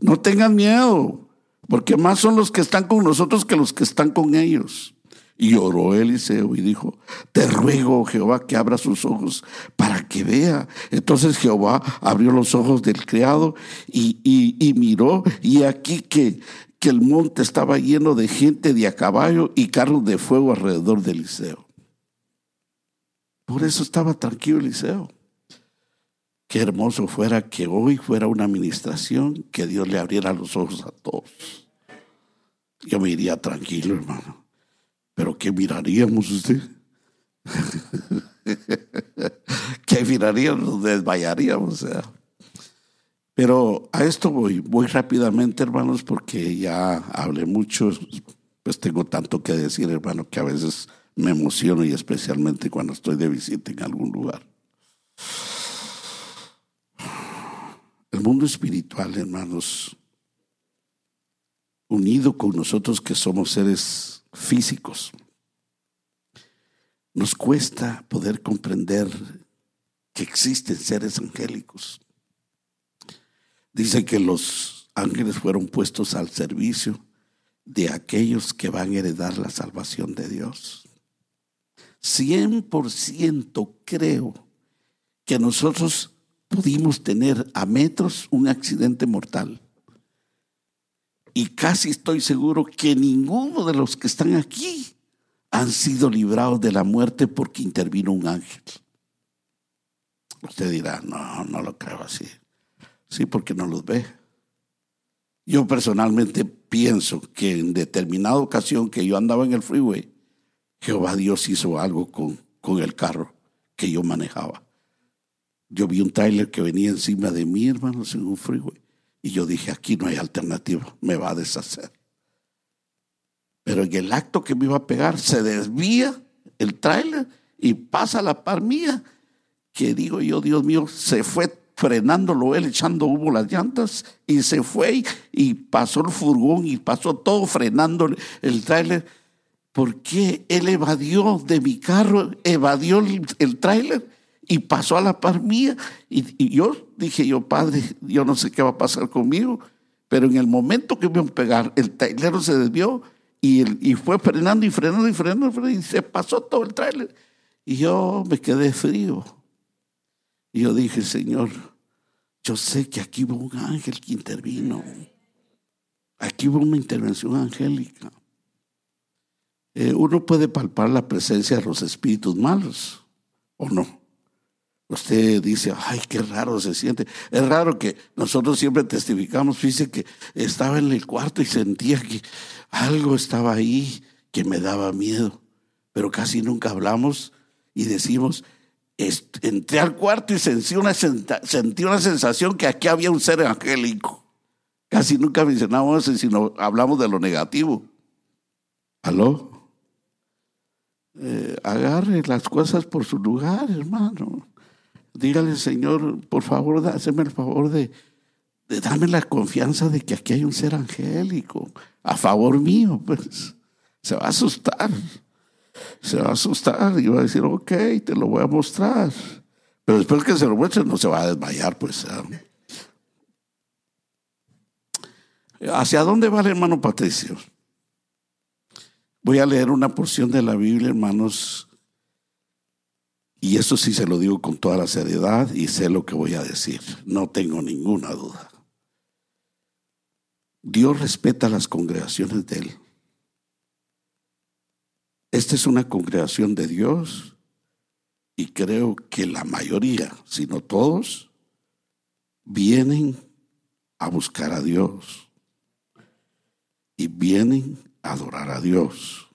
no tengan miedo, porque más son los que están con nosotros que los que están con ellos. Y oró Eliseo y dijo, te ruego Jehová que abra sus ojos para que vea. Entonces Jehová abrió los ojos del criado y, y, miró y aquí que, que el monte estaba lleno de gente de a caballo y carros de fuego alrededor de Eliseo. Por eso estaba tranquilo Eliseo. Qué hermoso fuera que hoy fuera una administración, que Dios le abriera los ojos a todos. Yo me iría tranquilo, hermano. Pero ¿qué miraríamos usted? ¿Qué miraríamos? Nos desmayaríamos. O. Pero a esto voy, voy rápidamente, hermanos, porque ya hablé mucho, pues tengo tanto que decir, hermano, que a veces me emociono y especialmente cuando estoy de visita en algún lugar. El mundo espiritual, hermanos, unido con nosotros que somos seres físicos, nos cuesta poder comprender que existen seres angélicos. Dice que los ángeles fueron puestos al servicio de aquellos que van a heredar la salvación de Dios. Cien por ciento creo que nosotros pudimos tener a metros un accidente mortal. Y casi estoy seguro que ninguno de los que están aquí han sido librados de la muerte porque intervino un ángel. Usted dirá, no, no lo creo así. Sí, porque no los ve. Yo personalmente pienso que en determinada ocasión que yo andaba en el freeway, Jehová Dios hizo algo con, con el carro que yo manejaba. Yo vi un trailer que venía encima de mí, hermanos, en un freeway. Y yo dije, aquí no hay alternativa, me va a deshacer. Pero en el acto que me iba a pegar, se desvía el tráiler y pasa la par mía. Que digo yo, Dios mío, se fue frenándolo él, echando humo las llantas y se fue y, pasó el furgón y pasó todo frenando el tráiler. ¿Por qué él evadió de mi carro, evadió el, el tráiler? y pasó a la par mía. Y, yo dije, yo padre, yo no sé qué va a pasar conmigo, pero en el momento que me iban a pegar, el trailero se desvió y, fue frenando y frenando y frenando, y se pasó todo el trailer. Y yo me quedé frío. Y yo dije, Señor, yo sé que aquí hubo un ángel que intervino. Aquí hubo una intervención angélica. Eh, uno puede palpar la presencia de los espíritus malos, ¿o no? Usted dice, ay, qué raro se siente. Es raro que nosotros siempre testificamos. Fíjese que estaba en el cuarto y sentía que algo estaba ahí que me daba miedo. Pero casi nunca hablamos y decimos, entré al cuarto y sentí una, sentí una sensación que aquí había un ser angélico. Casi nunca mencionamos eso, sino hablamos de lo negativo. ¿Aló? Eh, agarre las cosas por su lugar, hermano. Dígale, Señor, por favor, hazme el favor de, de darme la confianza de que aquí hay un ser angélico a favor mío, pues se va a asustar. Se va a asustar y va a decir, ok, te lo voy a mostrar. Pero después que se lo muestre, no se va a desmayar, pues. ¿Hacia dónde va el hermano Patricio? Voy a leer una porción de la Biblia, hermanos, y eso sí se lo digo con toda la seriedad y sé lo que voy a decir. No tengo ninguna duda. Dios respeta las congregaciones de Él. Esta es una congregación de Dios y creo que la mayoría, si no todos, vienen a buscar a Dios y vienen a adorar a Dios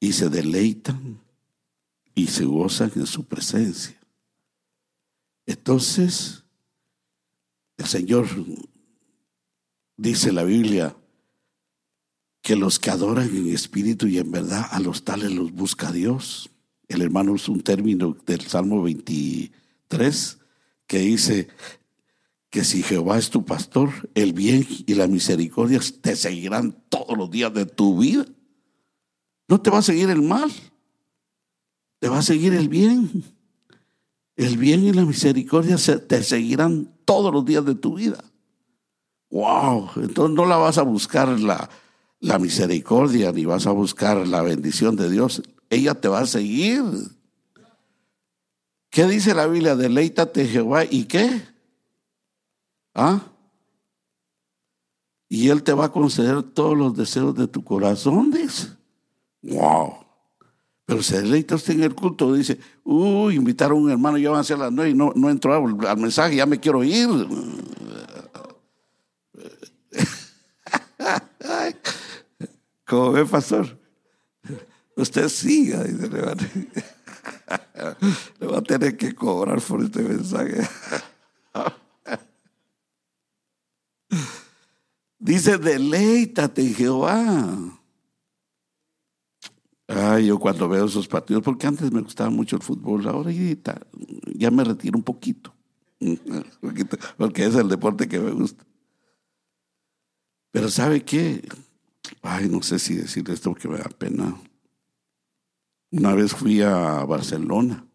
y se deleitan y se gozan en su presencia. Entonces, el Señor dice la Biblia que los que adoran en espíritu y en verdad, a los tales los busca Dios. El hermano es un término del Salmo 23 que dice que si Jehová es tu pastor, el bien y la misericordia te seguirán todos los días de tu vida. No te va a seguir el mal, te va a seguir el bien. El bien y la misericordia te seguirán todos los días de tu vida. Wow, entonces no la vas a buscar la, la misericordia ni vas a buscar la bendición de Dios. Ella te va a seguir. ¿Qué dice la Biblia? Deleítate Jehová y qué? ¿Ah? Y Él te va a conceder todos los deseos de tu corazón, dice. Wow. Pero se deleita usted en el culto, dice, uy, invitaron a un hermano, ya van a ser las nueve y no, no entró al mensaje, ya me quiero ir. Como ve, pastor, usted siga, dice, le va, a, le va a tener que cobrar por este mensaje. Dice, deleítate Jehová. Ay, yo cuando veo esos partidos, porque antes me gustaba mucho el fútbol, ahora ya me retiro un poquito, porque es el deporte que me gusta. Pero ¿sabe qué? Ay, no sé si decir esto porque me da pena. Una vez fui a Barcelona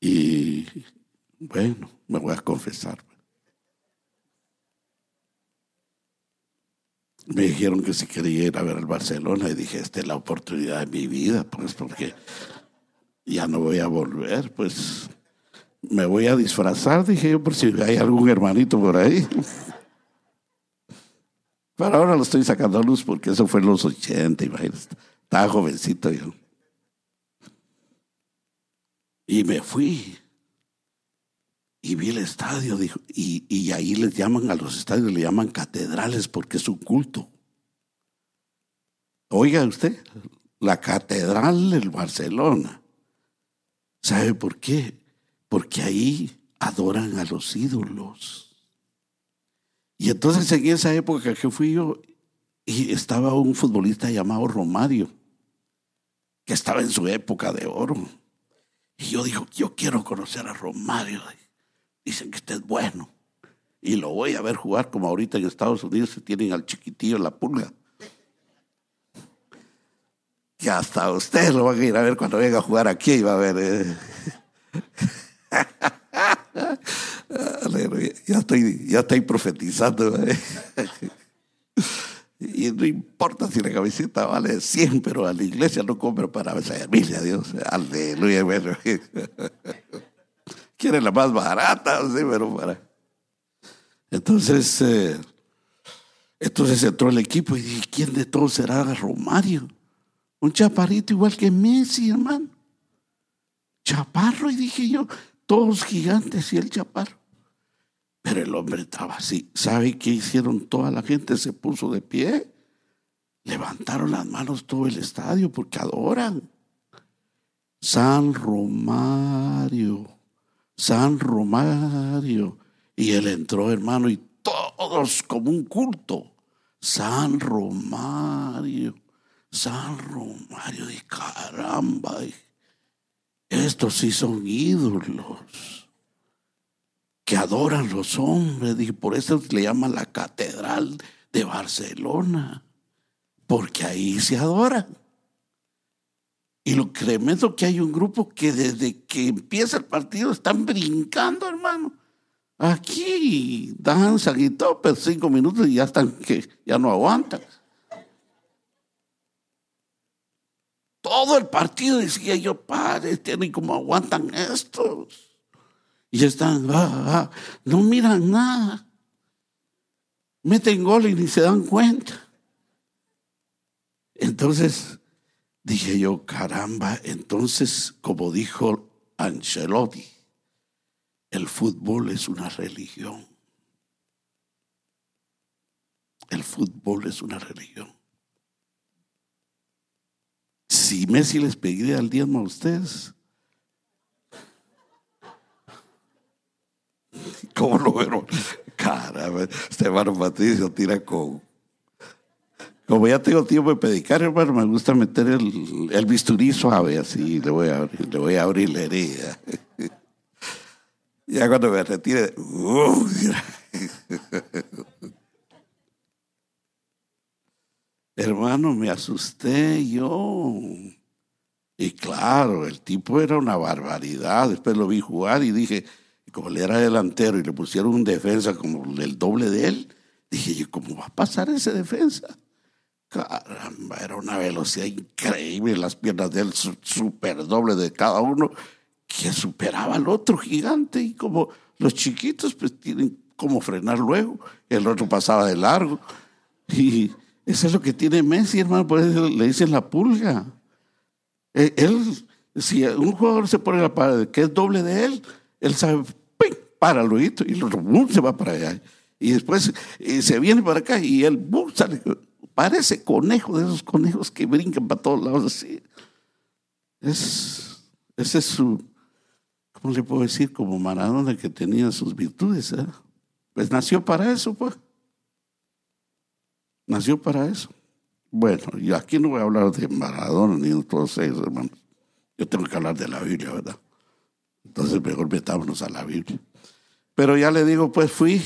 y bueno, me voy a confesar. me dijeron que si quería ir a ver el Barcelona y dije, esta es la oportunidad de mi vida, pues porque ya no voy a volver, pues me voy a disfrazar, dije yo, por si hay algún hermanito por ahí. Pero ahora lo estoy sacando a luz porque eso fue en los 80, estaba jovencito yo. Y me fui. Y vi el estadio, dijo, y, y ahí les llaman a los estadios, le llaman catedrales porque es un culto. Oiga usted, la catedral del Barcelona. ¿Sabe por qué? Porque ahí adoran a los ídolos. Y entonces en esa época que fui yo, y estaba un futbolista llamado Romario, que estaba en su época de oro. Y yo digo, yo quiero conocer a Romario. Dicen que usted es bueno. Y lo voy a ver jugar como ahorita en Estados Unidos se tienen al chiquitillo la pulga. Y hasta usted lo van a ir a ver cuando venga a jugar aquí y va a ver. Eh. ya, estoy, ya estoy profetizando. Eh. Y no importa si la camiseta vale 100, pero a la iglesia no compro para servirle a Dios. Aleluya. Bueno. quiere la más barata, sí, pero para. Entonces, eh, entonces entró el equipo y dije, ¿quién de todos será Romario? Un chaparrito igual que Messi, hermano. Chaparro, y dije yo, todos gigantes y el chaparro. Pero el hombre estaba así. ¿Sabe qué hicieron? Toda la gente se puso de pie. Levantaron las manos todo el estadio porque adoran. San Romario. San Romario. Y él entró, hermano, y todos como un culto. San Romario, San Romario, y caramba, estos sí son ídolos que adoran los hombres. Y por eso le llaman la Catedral de Barcelona, porque ahí se adoran. Y lo tremendo que hay un grupo que desde que empieza el partido están brincando, hermano. Aquí danzan y todo, pero cinco minutos y ya están que ya no aguantan. Todo el partido decía yo, padre, tienen como aguantan estos. Y están, ah, ah, no miran nada. meten gol y ni se dan cuenta. Entonces dije yo, caramba, entonces como dijo Ancelotti, el fútbol es una religión. El fútbol es una religión. Si Messi les pediría el diezmo a ustedes, ¿cómo lo vieron? Caramba, este hermano Patricio tira con. Como ya tengo tiempo de predicar, hermano, me gusta meter el, el bisturí suave, así le voy a abrir, le voy a abrir la herida. ya cuando me retire, uh, hermano, me asusté yo. Y claro, el tipo era una barbaridad. Después lo vi jugar y dije, como él era delantero y le pusieron un defensa como el doble de él, dije yo, ¿cómo va a pasar ese defensa? Caramba, era una velocidad increíble, las piernas de él súper doble de cada uno, que superaba al otro gigante y como los chiquitos pues tienen como frenar luego, el otro pasaba de largo. Y eso es lo que tiene Messi, hermano, por le dicen la pulga. Eh, él, si un jugador se pone la pared que es doble de él, él sabe para luego y el se va para allá. Y después eh, se viene para acá y él sale. Parece conejo de esos conejos que brincan para todos lados así. Es, ese es su, ¿cómo le puedo decir? Como Maradona que tenía sus virtudes. ¿eh? Pues nació para eso, pues. Nació para eso. Bueno, yo aquí no voy a hablar de Maradona ni de todos ellos, hermanos. Yo tengo que hablar de la Biblia, ¿verdad? Entonces mejor metámonos a la Biblia. Pero ya le digo, pues fui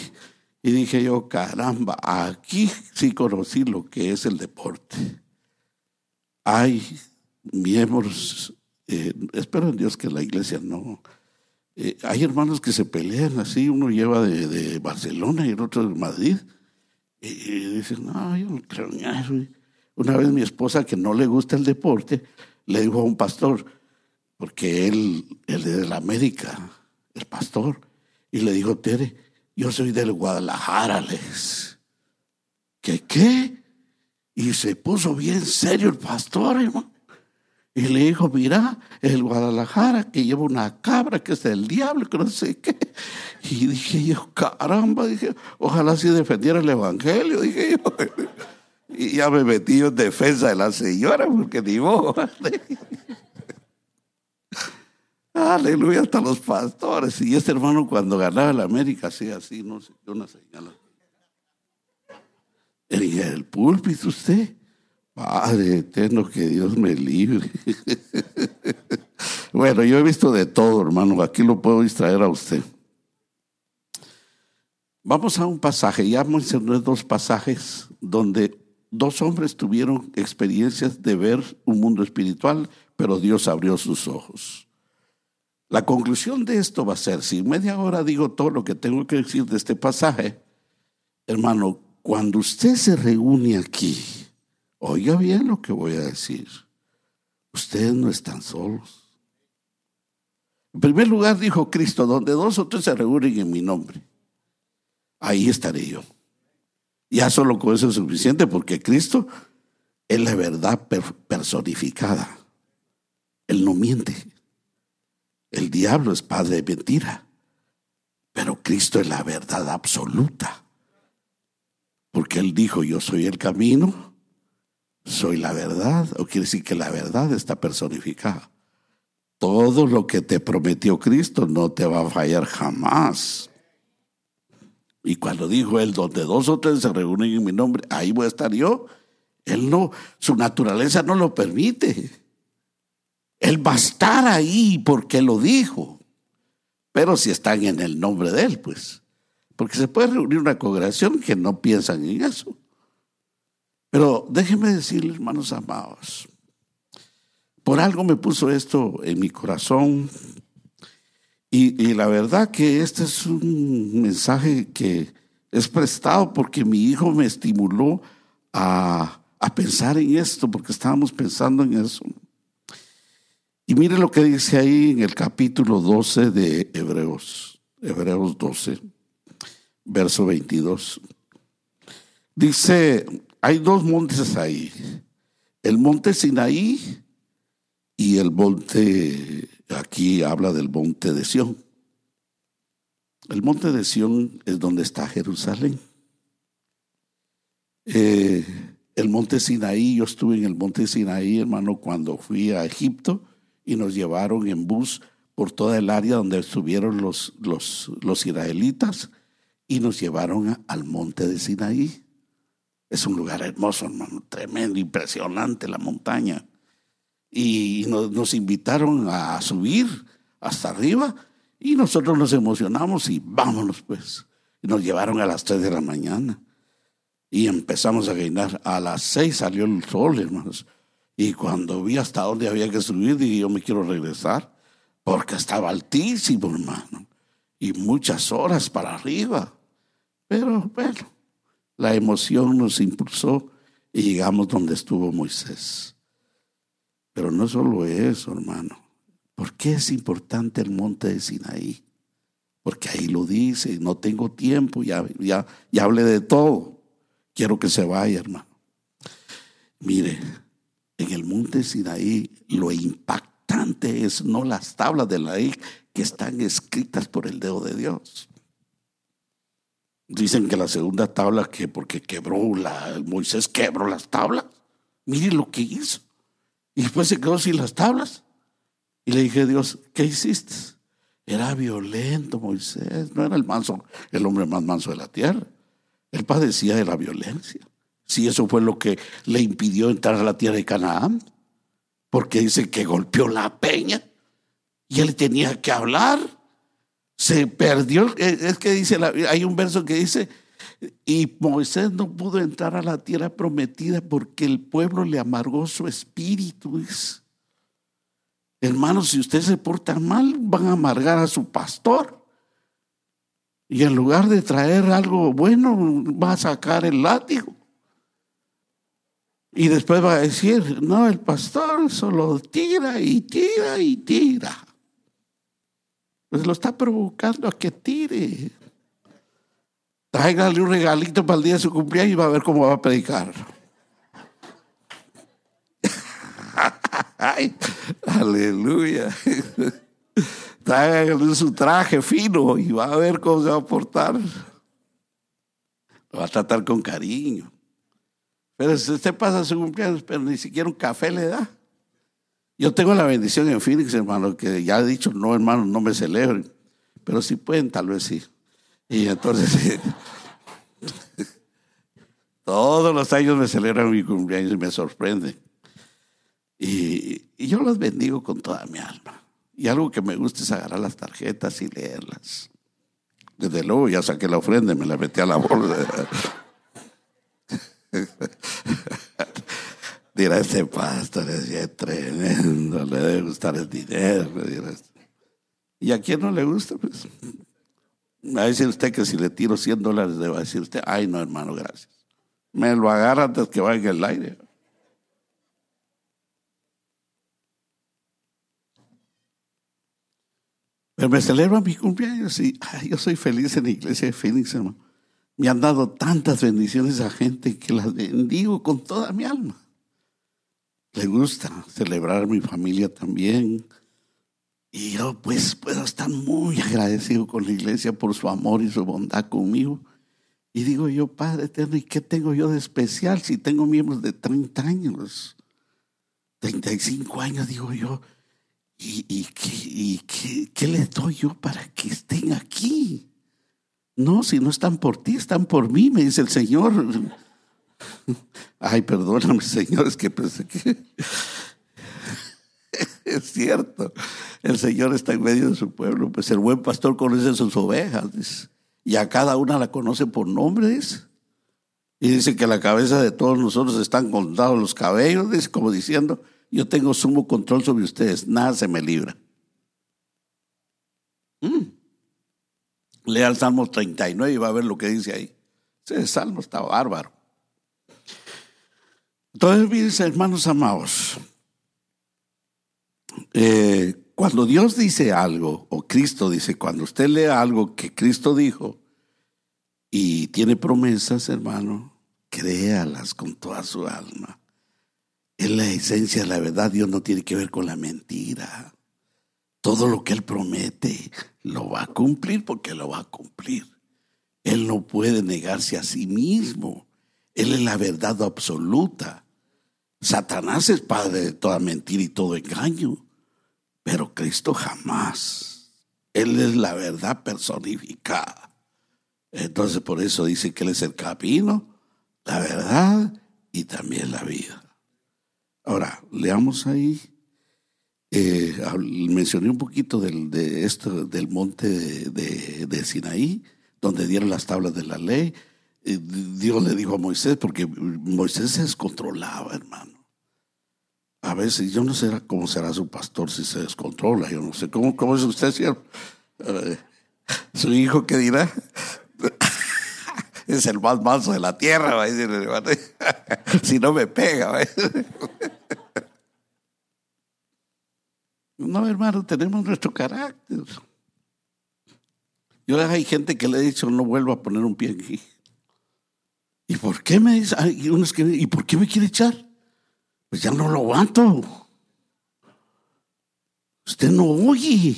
y dije yo, caramba, aquí sí conocí lo que es el deporte. Hay miembros, eh, espero en Dios que la iglesia no. Eh, hay hermanos que se pelean así, uno lleva de, Barcelona y el otro de Madrid. Y, dicen, no, yo no creo en eso. Una vez mi esposa, que no le gusta el deporte, le dijo a un pastor, porque él, él es de la América, el pastor, y le dijo, Tere, yo soy del Guadalajara, les. ¿Qué qué? Y se puso bien serio el pastor, hermano. Y le dijo, mira, el Guadalajara que lleva una cabra que es del diablo, que no sé qué. Y dije yo, caramba, dije, ojalá si defendiera el Evangelio, dije yo. Y ya me metí en defensa de la señora, porque ni vos. Aleluya, hasta los pastores. Y este hermano cuando ganaba la América hacía así, no sé, una señal. En el púlpito usted, Padre eterno, que Dios me libre. bueno, yo he visto de todo, hermano. Aquí lo puedo distraer a usted. Vamos a un pasaje, ya mencioné dos pasajes donde dos hombres tuvieron experiencias de ver un mundo espiritual, pero Dios abrió sus ojos. La conclusión de esto va a ser, si media hora digo todo lo que tengo que decir de este pasaje, hermano, cuando usted se reúne aquí, oiga bien lo que voy a decir, ustedes no están solos. En primer lugar dijo Cristo, donde dos o tres se reúnen en mi nombre, ahí estaré yo. Ya solo con eso es suficiente porque Cristo es la verdad personificada. Él no miente. El diablo es padre de mentira, pero Cristo es la verdad absoluta. Porque Él dijo, yo soy el camino, soy la verdad, o quiere decir que la verdad está personificada. Todo lo que te prometió Cristo no te va a fallar jamás. Y cuando dijo Él, donde dos o tres se reúnen en mi nombre, ahí voy a estar yo. Él no, su naturaleza no lo permite. Él va a estar ahí porque lo dijo. Pero si están en el nombre de Él, pues. Porque se puede reunir una congregación que no piensan en eso. Pero déjenme decirles, hermanos amados, por algo me puso esto en mi corazón. Y, y, la verdad que este es un mensaje que es prestado porque mi hijo me estimuló a, a pensar en esto, porque estábamos pensando en eso. Y mire lo que dice ahí en el capítulo 12 de Hebreos, Hebreos 12, verso 22. Dice, hay dos montes ahí, el monte Sinaí y el monte, aquí habla del monte de Sión. El monte de Sión es donde está Jerusalén. Eh, el monte Sinaí, yo estuve en el monte Sinaí, hermano, cuando fui a Egipto y nos llevaron en bus por toda el área donde estuvieron los, los, los israelitas y nos llevaron al monte de Sinaí. Es un lugar hermoso, hermano, tremendo, impresionante la montaña. Y nos, nos invitaron a subir hasta arriba y nosotros nos emocionamos y vámonos pues. Y nos llevaron a las 3 de la mañana y empezamos a caminar. A las 6 salió el sol, hermanos. Y cuando vi hasta dónde había que subir, dije, yo me quiero regresar, porque estaba altísimo, hermano. Y muchas horas para arriba. Pero bueno, la emoción nos impulsó y llegamos donde estuvo Moisés. Pero no solo eso, hermano. ¿Por qué es importante el monte de Sinaí? Porque ahí lo dice, no tengo tiempo, ya, ya, ya hablé de todo. Quiero que se vaya, hermano. Mire, en el monte Sinaí lo impactante es no las tablas de la ley que están escritas por el dedo de Dios. Dicen que la segunda tabla que porque quebró la Moisés quebró las tablas. Mire lo que hizo. Y después se quedó sin las tablas. Y le dije a Dios, ¿qué hiciste? Era violento Moisés, no era el manso, el hombre más manso de la tierra. Él padecía de la violencia. Si eso fue lo que le impidió entrar a la tierra de Canaán, porque dice que golpeó la peña y él tenía que hablar. Se perdió, es que dice, hay un verso que dice, y Moisés no pudo entrar a la tierra prometida porque el pueblo le amargó su espíritu. Hermanos, si ustedes se portan mal, van a amargar a su pastor. Y en lugar de traer algo bueno, va a sacar el látigo. Y después va a decir, no, el pastor solo tira y tira y tira. Pues lo está provocando a que tire. Tráigale un regalito para el día de su cumpleaños y va a ver cómo va a predicar. aleluya. Tráigale su traje fino y va a ver cómo se va a portar. Lo va a tratar con cariño. Pero si usted pasa su cumpleaños, pero ni siquiera un café le da. Yo tengo la bendición en Phoenix, hermano, que ya he dicho, no, hermano, no me celebren. Pero si pueden, tal vez sí. Y entonces, todos los años me celebran mi cumpleaños y me sorprende. Y, yo los bendigo con toda mi alma. Y algo que me gusta es agarrar las tarjetas y leerlas. Desde luego ya saqué la ofrenda y me la metí a la bolsa. Dirá, este pastor es tremendo, le debe gustar el dinero. ¿Y a quién no le gusta? Pues va a decir usted que si le tiro 100 dólares, le va a decir usted, ay no, hermano, gracias. Me lo agarra antes que vaya en el aire. Pero me celebro mi cumpleaños y yo soy feliz en la iglesia de Phoenix, hermano. Me han dado tantas bendiciones a gente que las bendigo con toda mi alma. Le gusta celebrar a mi familia también. Y yo pues puedo estar muy agradecido con la iglesia por su amor y su bondad conmigo. Y digo yo, Padre eterno, ¿y qué tengo yo de especial si tengo miembros de 30 años? 35 años, digo yo. ¿Y, y, qué, qué les doy yo para que estén aquí? No, si no están por ti, están por mí, me dice el Señor. Ay, perdóname, Señor, es que pensé que es cierto. El Señor está en medio de su pueblo, pues el buen pastor conoce sus ovejas y a cada una la conoce por nombre. Y dice que la cabeza de todos nosotros están contados los cabellos, dice, como diciendo, yo tengo sumo control sobre ustedes, nada se me libra. Mm. Lea el Salmo 39 y va a ver lo que dice ahí. Ese salmo está bárbaro. Entonces, mis hermanos amados, eh, cuando Dios dice algo, o Cristo dice, cuando usted lee algo que Cristo dijo y tiene promesas, hermano, créalas con toda su alma. Es la esencia de la verdad. Dios no tiene que ver con la mentira. Todo lo que Él promete lo va a cumplir porque lo va a cumplir. Él no puede negarse a sí mismo. Él es la verdad absoluta. Satanás es padre de toda mentira y todo engaño, pero Cristo jamás. Él es la verdad personificada. Entonces por eso dice que Él es el camino, la verdad y también la vida. Ahora, leamos ahí. Eh, mencioné un poquito del, del monte de, de Sinaí, donde dieron las tablas de la ley. Dios le dijo a Moisés, porque Moisés se descontrolaba, hermano. A veces, yo no sé cómo será su pastor si se descontrola, yo no sé cómo, es usted, señor. Eh, su hijo, ¿qué dirá? es el más manso de la tierra, va a decir, si no me pega. No, hermano, tenemos nuestro carácter. Yo hay gente que le he dicho, no vuelvo a poner un pie aquí. ¿Y por qué me dice? ¿Y por qué me quiere echar? Pues ya no lo aguanto. Usted no oye.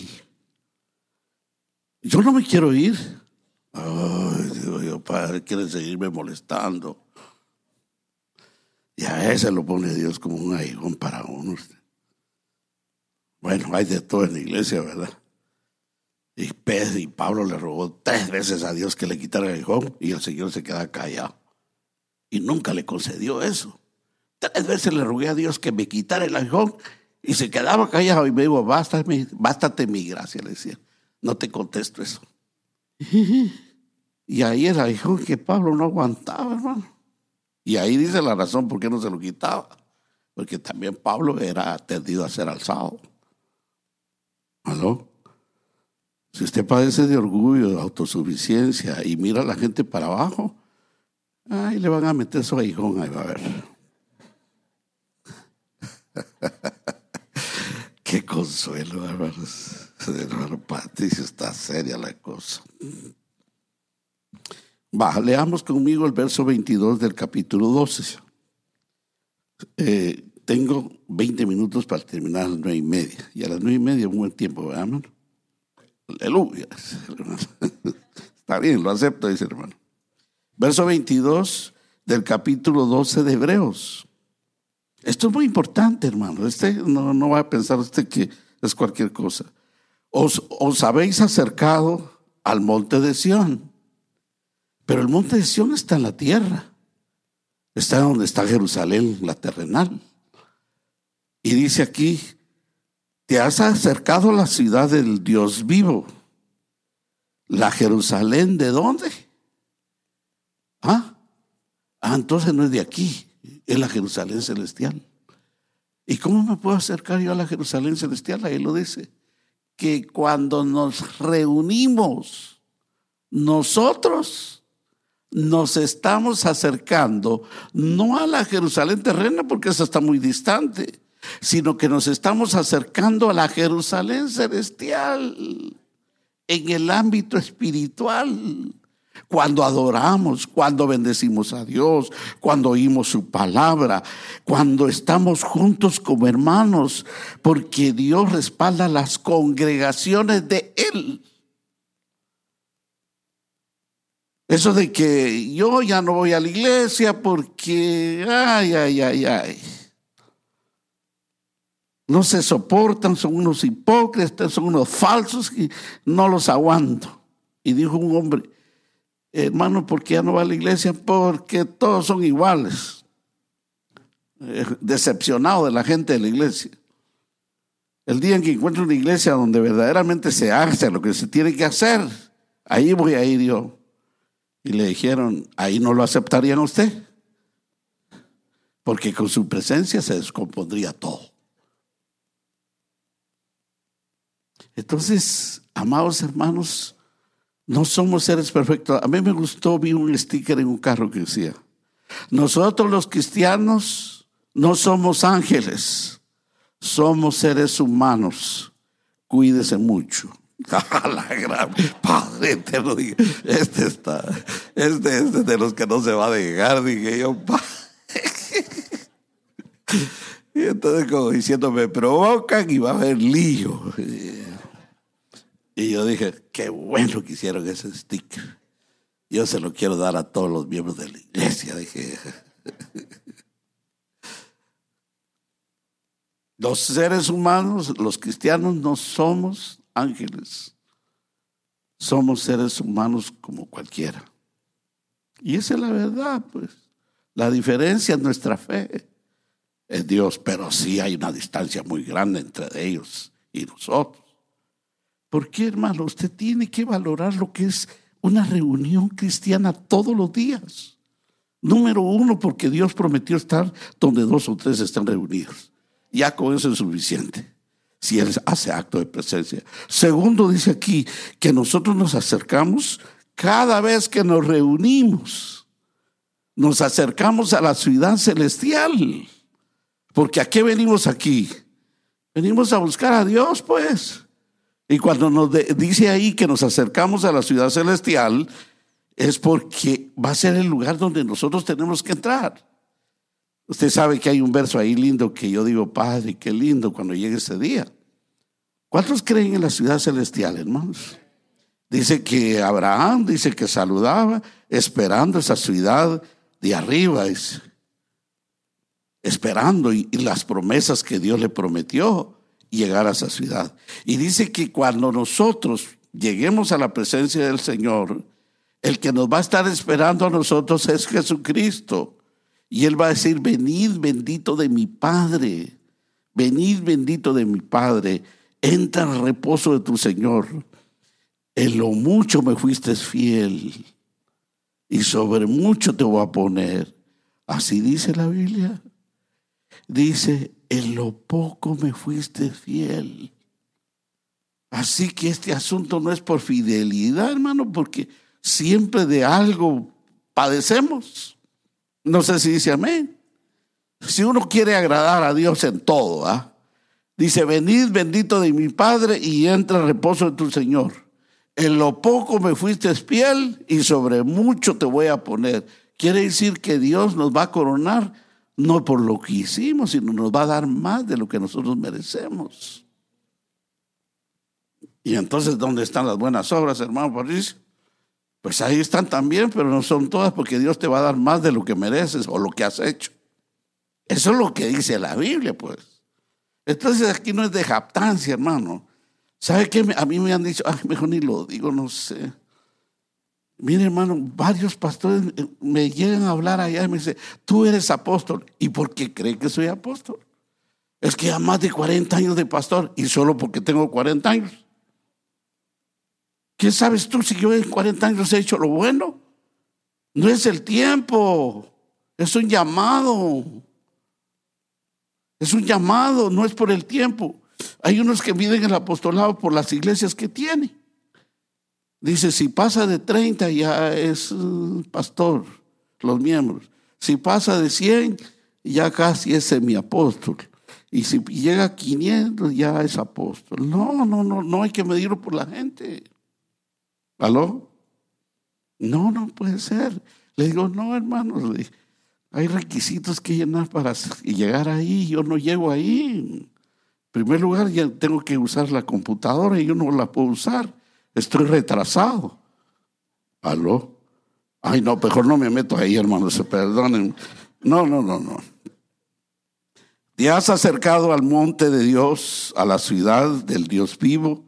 Yo no me quiero ir. Ay, digo yo, padre, quiere seguirme molestando. Y a ese lo pone Dios como un aguijón para uno. Bueno, hay de todo en la iglesia, ¿verdad? Y Pedro y Pablo le rogó tres veces a Dios que le quitara el aguijón y el Señor se queda callado. Y nunca le concedió eso. Tres veces le rogué a Dios que me quitara el aguijón y se quedaba callado y me dijo, bástate, bástate mi gracia, le decía. No te contesto eso. Y ahí era hijo que Pablo no aguantaba, hermano. Y ahí dice la razón por qué no se lo quitaba. Porque también Pablo era tendido a ser alzado. ¿Aló? Si usted padece de orgullo, de autosuficiencia y mira a la gente para abajo, ahí le van a meter su aguijón, ahí va a ver. Qué consuelo, hermanos. Hermano Patricio, está seria la cosa. Va, leamos conmigo el verso 22 del capítulo 12. Eh, tengo 20 minutos para terminar a las nueve y media. Y a las nueve y media un buen tiempo, ¿verdad, hermano? Aleluya. Está bien, lo acepto, dice hermano. Verso 22 del capítulo 12 de Hebreos. Esto es muy importante, hermano. Este no, no va a pensar usted que es cualquier cosa. Os, os habéis acercado al monte de Sión. Pero el monte de Sión está en la tierra. Está donde está Jerusalén, la terrenal. Y dice aquí, te has acercado a la ciudad del Dios vivo. ¿La Jerusalén de dónde? Ah, ah entonces no es de aquí es la Jerusalén celestial. ¿Y cómo me puedo acercar yo a la Jerusalén celestial? Ahí lo dice. Que cuando nos reunimos, nosotros nos estamos acercando no a la Jerusalén terrena, porque esa está muy distante, sino que nos estamos acercando a la Jerusalén celestial en el ámbito espiritual cuando adoramos, cuando bendecimos a Dios, cuando oímos su palabra, cuando estamos juntos como hermanos, porque Dios respalda las congregaciones de Él. Eso de que yo ya no voy a la iglesia porque, ay, ay, ay, ay. No se soportan, son unos hipócritas, son unos falsos y no los aguanto. Y dijo un hombre, hermano, ¿por qué ya no va a la iglesia? Porque todos son iguales. Eh, decepcionado de la gente de la iglesia. El día en que encuentre una iglesia donde verdaderamente se hace lo que se tiene que hacer, ahí voy a ir yo. Y le dijeron, ahí no lo aceptarían usted. Porque con su presencia se descompondría todo. Entonces, amados hermanos, no somos seres perfectos. A mí me gustó, vi un sticker en un carro que decía, nosotros los cristianos no somos ángeles, somos seres humanos. Cuídese mucho, la gran Padre eterno, dije, este está, este, este es de los que no se va a dejar, dije yo, Y entonces como diciendo, me provocan y va a haber lío. Y yo dije, qué bueno que hicieron ese sticker. Yo se lo quiero dar a todos los miembros de la iglesia, dije. Los seres humanos, los cristianos, no somos ángeles. Somos seres humanos como cualquiera. Y esa es la verdad, pues. La diferencia es nuestra fe. Es Dios, pero sí hay una distancia muy grande entre ellos y nosotros. ¿Por qué, hermano? Usted tiene que valorar lo que es una reunión cristiana todos los días. Número uno, porque Dios prometió estar donde dos o tres están reunidos. Ya con eso es suficiente. Si Él hace acto de presencia. Segundo, dice aquí que nosotros nos acercamos cada vez que nos reunimos. Nos acercamos a la ciudad celestial. Porque ¿a qué venimos aquí? Venimos a buscar a Dios, pues. Y cuando nos dice ahí que nos acercamos a la ciudad celestial, es porque va a ser el lugar donde nosotros tenemos que entrar. Usted sabe que hay un verso ahí lindo que yo digo, Padre, qué lindo cuando llegue ese día. ¿Cuántos creen en la ciudad celestial, hermanos? Dice que Abraham, dice que saludaba, esperando esa ciudad de arriba, esperando y las promesas que Dios le prometió llegar a esa ciudad. Y dice que cuando nosotros lleguemos a la presencia del Señor, el que nos va a estar esperando a nosotros es Jesucristo. Y Él va a decir, venid bendito de mi Padre, venid bendito de mi Padre, entra al reposo de tu Señor. En lo mucho me fuiste fiel y sobre mucho te voy a poner. Así dice la Biblia. Dice, en lo poco me fuiste fiel. Así que este asunto no es por fidelidad, hermano, porque siempre de algo padecemos. No sé si dice amén. Si uno quiere agradar a Dios en todo, ¿ah? dice, venid bendito de mi Padre y entra reposo de tu Señor. En lo poco me fuiste fiel y sobre mucho te voy a poner. Quiere decir que Dios nos va a coronar no por lo que hicimos, sino nos va a dar más de lo que nosotros merecemos. Y entonces, ¿dónde están las buenas obras, hermano Patricio? Pues ahí están también, pero no son todas porque Dios te va a dar más de lo que mereces o lo que has hecho. Eso es lo que dice la Biblia, pues. Entonces aquí no es de japtancia, hermano. ¿Sabe qué? A mí me han dicho, ay, mejor ni lo digo, no sé. Mire, hermano, varios pastores me llegan a hablar allá y me dicen, tú eres apóstol. ¿Y por qué cree que soy apóstol? Es que ya más de 40 años de pastor y solo porque tengo 40 años. ¿Qué sabes tú si yo en 40 años he hecho lo bueno? No es el tiempo, es un llamado. Es un llamado, no es por el tiempo. Hay unos que miden el apostolado por las iglesias que tienen. Dice, si pasa de 30 ya es uh, pastor, los miembros. Si pasa de 100 ya casi es semiapóstol. Y si llega a 500 ya es apóstol. No, no, no, no hay que medirlo por la gente. ¿Aló? No, no puede ser. Le digo, no, hermanos, hay requisitos que llenar para llegar ahí. Yo no llego ahí. En primer lugar, ya tengo que usar la computadora y yo no la puedo usar. Estoy retrasado. ¿Aló? Ay, no, mejor no me meto ahí, hermanos, se perdonen. No, no, no, no. Te has acercado al monte de Dios, a la ciudad del Dios vivo,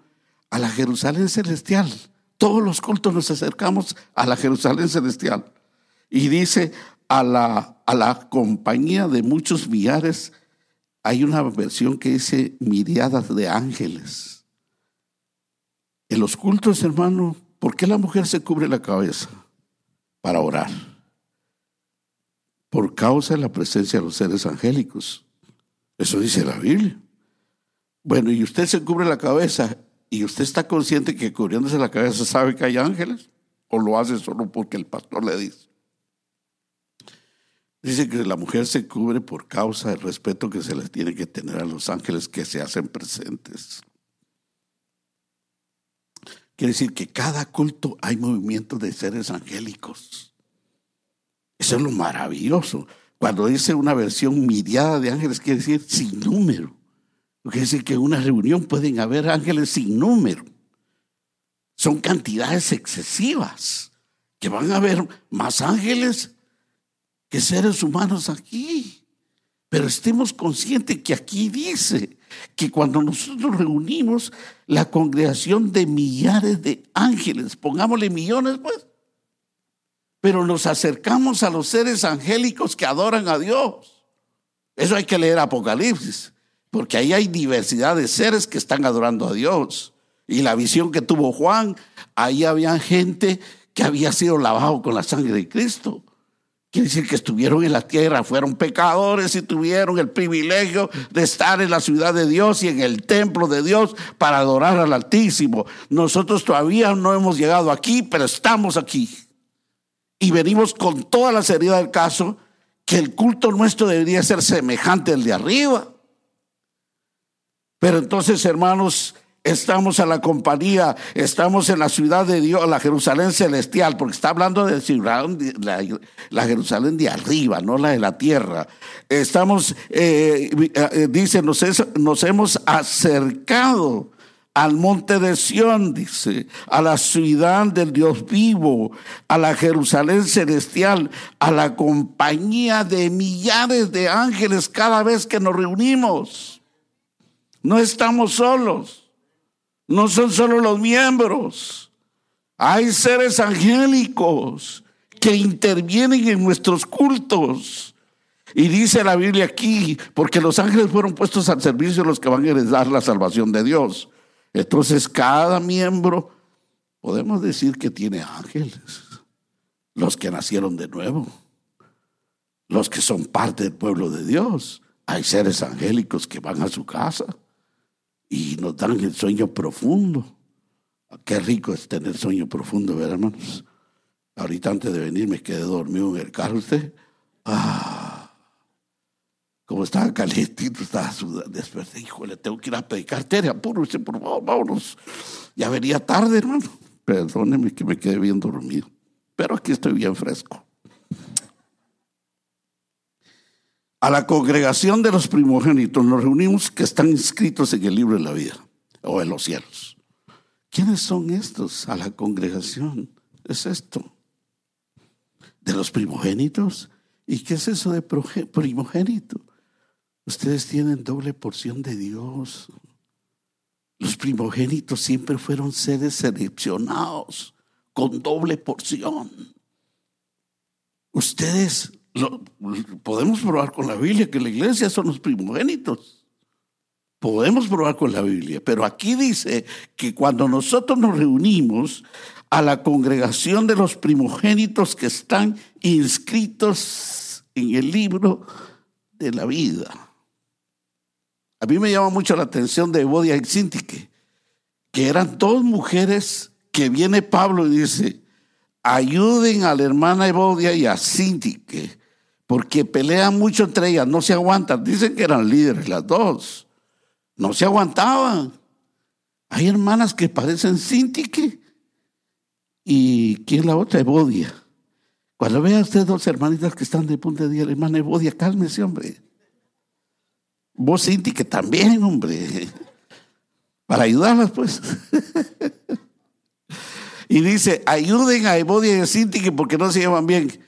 a la Jerusalén celestial. Todos los cultos nos acercamos a la Jerusalén celestial. Y dice, a la, a la compañía de muchos millares, hay una versión que dice miriadas de ángeles. En los cultos, hermano, ¿por qué la mujer se cubre la cabeza? Para orar. Por causa de la presencia de los seres angélicos. Eso dice la Biblia. Bueno, y usted se cubre la cabeza y usted está consciente que cubriéndose la cabeza sabe que hay ángeles o lo hace solo porque el pastor le dice. Dice que la mujer se cubre por causa del respeto que se les tiene que tener a los ángeles que se hacen presentes. Quiere decir que cada culto hay movimientos de seres angélicos. Eso es lo maravilloso. Cuando dice una versión miriada de ángeles, quiere decir sin número. Quiere decir que en una reunión pueden haber ángeles sin número. Son cantidades excesivas. Que van a haber más ángeles que seres humanos aquí. Pero estemos conscientes que aquí dice que cuando nosotros reunimos la congregación de millares de ángeles, pongámosle millones pues, pero nos acercamos a los seres angélicos que adoran a Dios. Eso hay que leer Apocalipsis, porque ahí hay diversidad de seres que están adorando a Dios. Y la visión que tuvo Juan, ahí había gente que había sido lavado con la sangre de Cristo. Quiere decir que estuvieron en la tierra, fueron pecadores y tuvieron el privilegio de estar en la ciudad de Dios y en el templo de Dios para adorar al Altísimo. Nosotros todavía no hemos llegado aquí, pero estamos aquí. Y venimos con toda la seriedad del caso que el culto nuestro debería ser semejante al de arriba. Pero entonces, hermanos, estamos a la compañía, estamos en la ciudad de Dios, la Jerusalén celestial, porque está hablando de la, la Jerusalén de arriba, no la de la tierra. Estamos, eh, eh, dice, nos, nos hemos acercado al monte de Sión, dice, a la ciudad del Dios vivo, a la Jerusalén celestial, a la compañía de millares de ángeles cada vez que nos reunimos. No estamos solos. No son solo los miembros. Hay seres angélicos que intervienen en nuestros cultos. Y dice la Biblia aquí, porque los ángeles fueron puestos al servicio de los que van a heredar la salvación de Dios. Entonces cada miembro, podemos decir que tiene ángeles, los que nacieron de nuevo, los que son parte del pueblo de Dios. Hay seres angélicos que van a su casa y nos dan el sueño profundo. Qué rico es tener sueño profundo, ¿verdad, hermanos? Ahorita antes de venir me quedé dormido en el carro usted. Ah, como estaba calientito, estaba sudando. Desperté, híjole, tengo que ir a predicar. Tere, apúrese, por favor, vámonos. Ya venía tarde, hermano. Perdóneme que me quedé bien dormido. Pero aquí estoy bien fresco. A la congregación de los primogénitos nos reunimos que están inscritos en el libro de la vida o en los cielos. ¿Quiénes son estos a la congregación? Es esto. De los primogénitos. ¿Y qué es eso de primogénito? Ustedes tienen doble porción de Dios. Los primogénitos siempre fueron seres seleccionados con doble porción. Ustedes podemos probar con la Biblia que la iglesia son los primogénitos. Podemos probar con la Biblia, pero aquí dice que cuando nosotros nos reunimos a la congregación de los primogénitos que están inscritos en el libro de la vida. A mí me llama mucho la atención de Bodia y Sintique, que eran dos mujeres que viene Pablo y dice, ayuden a la hermana Evodia y a Sintique porque pelean mucho entre ellas, no se aguantan. Dicen que eran líderes las dos, no se aguantaban. Hay hermanas que parecen Sintique y ¿quién la otra? Evodia. Cuando vea usted dos hermanitas que están de punta de día, la hermana Evodia, cálmese, hombre. Vos, Sintique, también, hombre. Para ayudarlas, pues. y dice, ayuden a Evodia y a Sintique porque no se llevan bien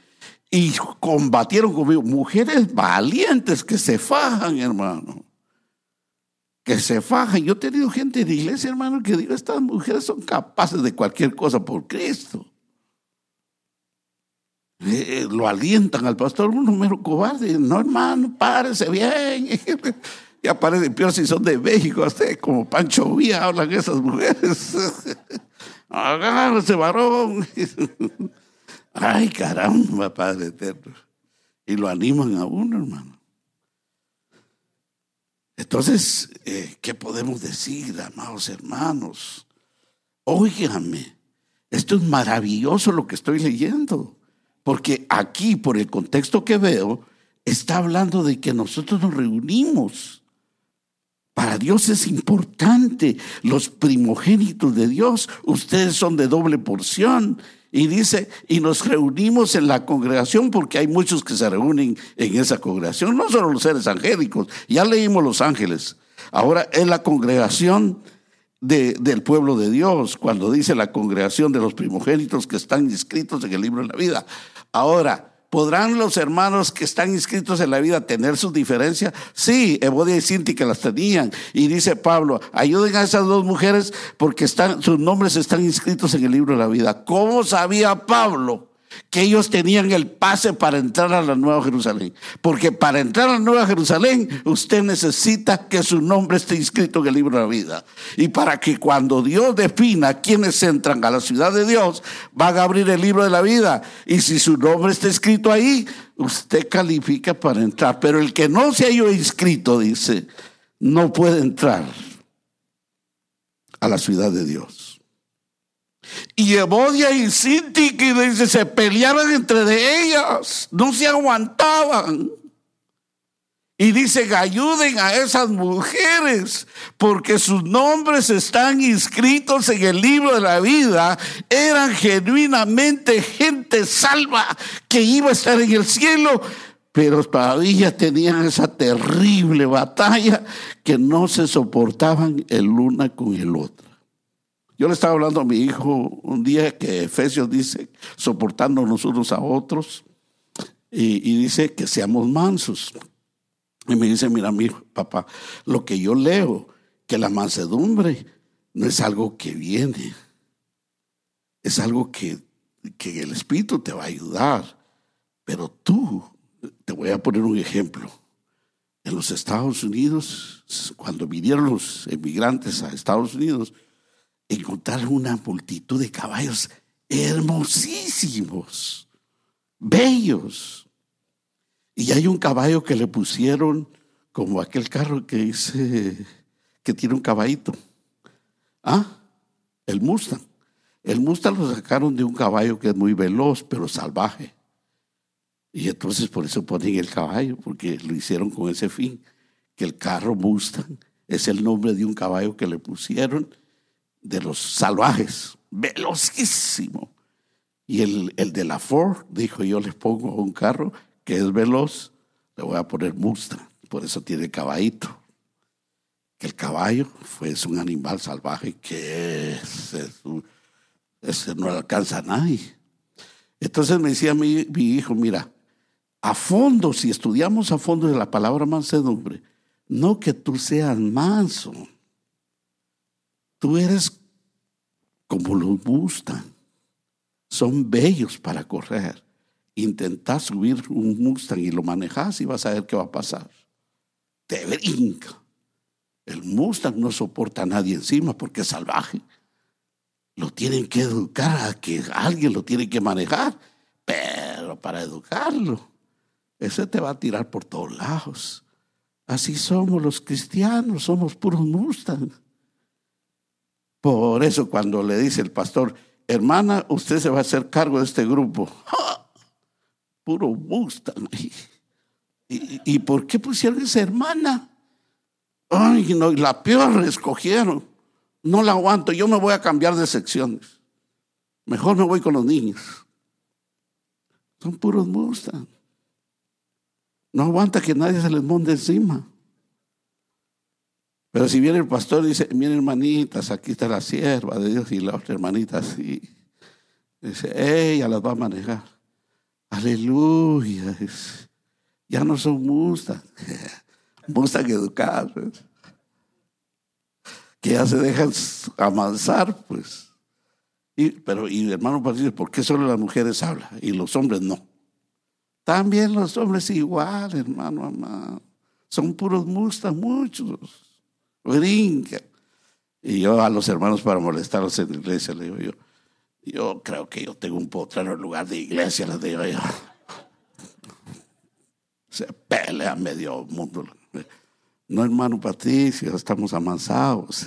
y combatieron conmigo. Mujeres valientes que se fajan, hermano. Que se fajan. Yo he tenido gente en la iglesia, hermano, que digo, estas mujeres son capaces de cualquier cosa por Cristo. Lo alientan al pastor, un número cobarde. No, hermano, párese bien. y aparece peor si son de México, hasta como Pancho Vía hablan esas mujeres. Agárrese, varón. Ay, caramba, Padre eterno. Y lo animan a uno, hermano. Entonces, eh, ¿qué podemos decir, amados hermanos? Óigame, esto es maravilloso lo que estoy leyendo, porque aquí, por el contexto que veo, está hablando de que nosotros nos reunimos Para Dios es importante. Los primogénitos de Dios, ustedes son de doble porción. Y dice, y nos reunimos en la congregación porque hay muchos que se reúnen en esa congregación, no solo los seres angélicos, ya leímos los ángeles. Ahora es la congregación del pueblo de Dios, cuando dice la congregación de los primogénitos que están inscritos en el libro de la vida. Ahora, ¿Podrán los hermanos que están inscritos en la vida tener sus diferencias? Sí, Evodia y Sinti que las tenían. Y dice Pablo, ayuden a esas dos mujeres porque están, sus nombres están inscritos en el libro de la vida. ¿Cómo sabía Pablo? Que ellos tenían el pase para entrar a la Nueva Jerusalén. Porque para entrar a la Nueva Jerusalén, usted necesita que su nombre esté inscrito en el libro de la vida. Y para que cuando Dios defina quiénes entran a la ciudad de Dios, van a abrir el libro de la vida. Y si su nombre está escrito ahí, usted califica para entrar. Pero el que no se haya inscrito, dice, no puede entrar a la ciudad de Dios. Y Evodia y Sintik dice, se peleaban entre de ellas, no se aguantaban. Y dice, ayuden a esas mujeres, porque sus nombres están inscritos en el libro de la vida. Eran genuinamente gente salva que iba a estar en el cielo, pero todavía tenían esa terrible batalla que no se soportaban el una con el otro. Yo le estaba hablando a mi hijo un día que Efesios dice, soportándonos unos a otros, y, dice que seamos mansos. Y me dice, mira, mi papá, lo que yo leo, que la mansedumbre no es algo que viene, es algo que, que el Espíritu te va a ayudar. Pero tú, te voy a poner un ejemplo. En los Estados Unidos, cuando vinieron los emigrantes a Estados Unidos, encontraron una multitud de caballos hermosísimos, bellos. Y hay un caballo que le pusieron como aquel carro que dice que tiene un caballito. Ah, el Mustang. El Mustang lo sacaron de un caballo que es muy veloz, pero salvaje. Y entonces por eso ponen el caballo, porque lo hicieron con ese fin, que el carro Mustang es el nombre de un caballo que le pusieron de los salvajes, velocísimo. Y el, el de la Ford dijo, yo les pongo un carro que es veloz, le voy a poner Mustang, por eso tiene caballito. Que el caballo fue, es un animal salvaje que ese no alcanza a nadie. Entonces me decía mi hijo, mira, a fondo, si estudiamos a fondo de la palabra mansedumbre, no que tú seas manso, Tú eres como los Mustang. Son bellos para correr. Intentás subir un Mustang y lo manejas y vas a ver qué va a pasar. Te brinca. El Mustang no soporta a nadie encima porque es salvaje. Lo tienen que educar a que alguien lo tiene que manejar. Pero para educarlo, ese te va a tirar por todos lados. Así somos los cristianos, somos puros Mustang. Por eso cuando le dice el pastor, hermana, usted se va a hacer cargo de este grupo. Puro Mustang. ¿Y, ¿Y, por qué pusieron esa hermana? Ay, no, la peor escogieron. No la aguanto, yo me voy a cambiar de secciones. Mejor me voy con los niños. Son puros Mustang. No aguanta que nadie se les monte encima. Pero si viene el pastor y dice, miren hermanitas, aquí está la sierva de Dios y la otra hermanita así. Dice, ella las va a manejar. Aleluya. Ya no son mustas. Mustas educadas. Que ya se dejan amansar, pues. Y, pero, y hermano Patricio, ¿por qué solo las mujeres hablan y los hombres no? También los hombres igual, hermano amado. Son puros mustas, muchos brinca. Y yo a los hermanos para molestarlos en la iglesia le digo yo, yo creo que yo tengo un potrero en lugar de iglesia, les digo yo. Se pelea medio mundo. No, hermano Patricio, estamos amansados.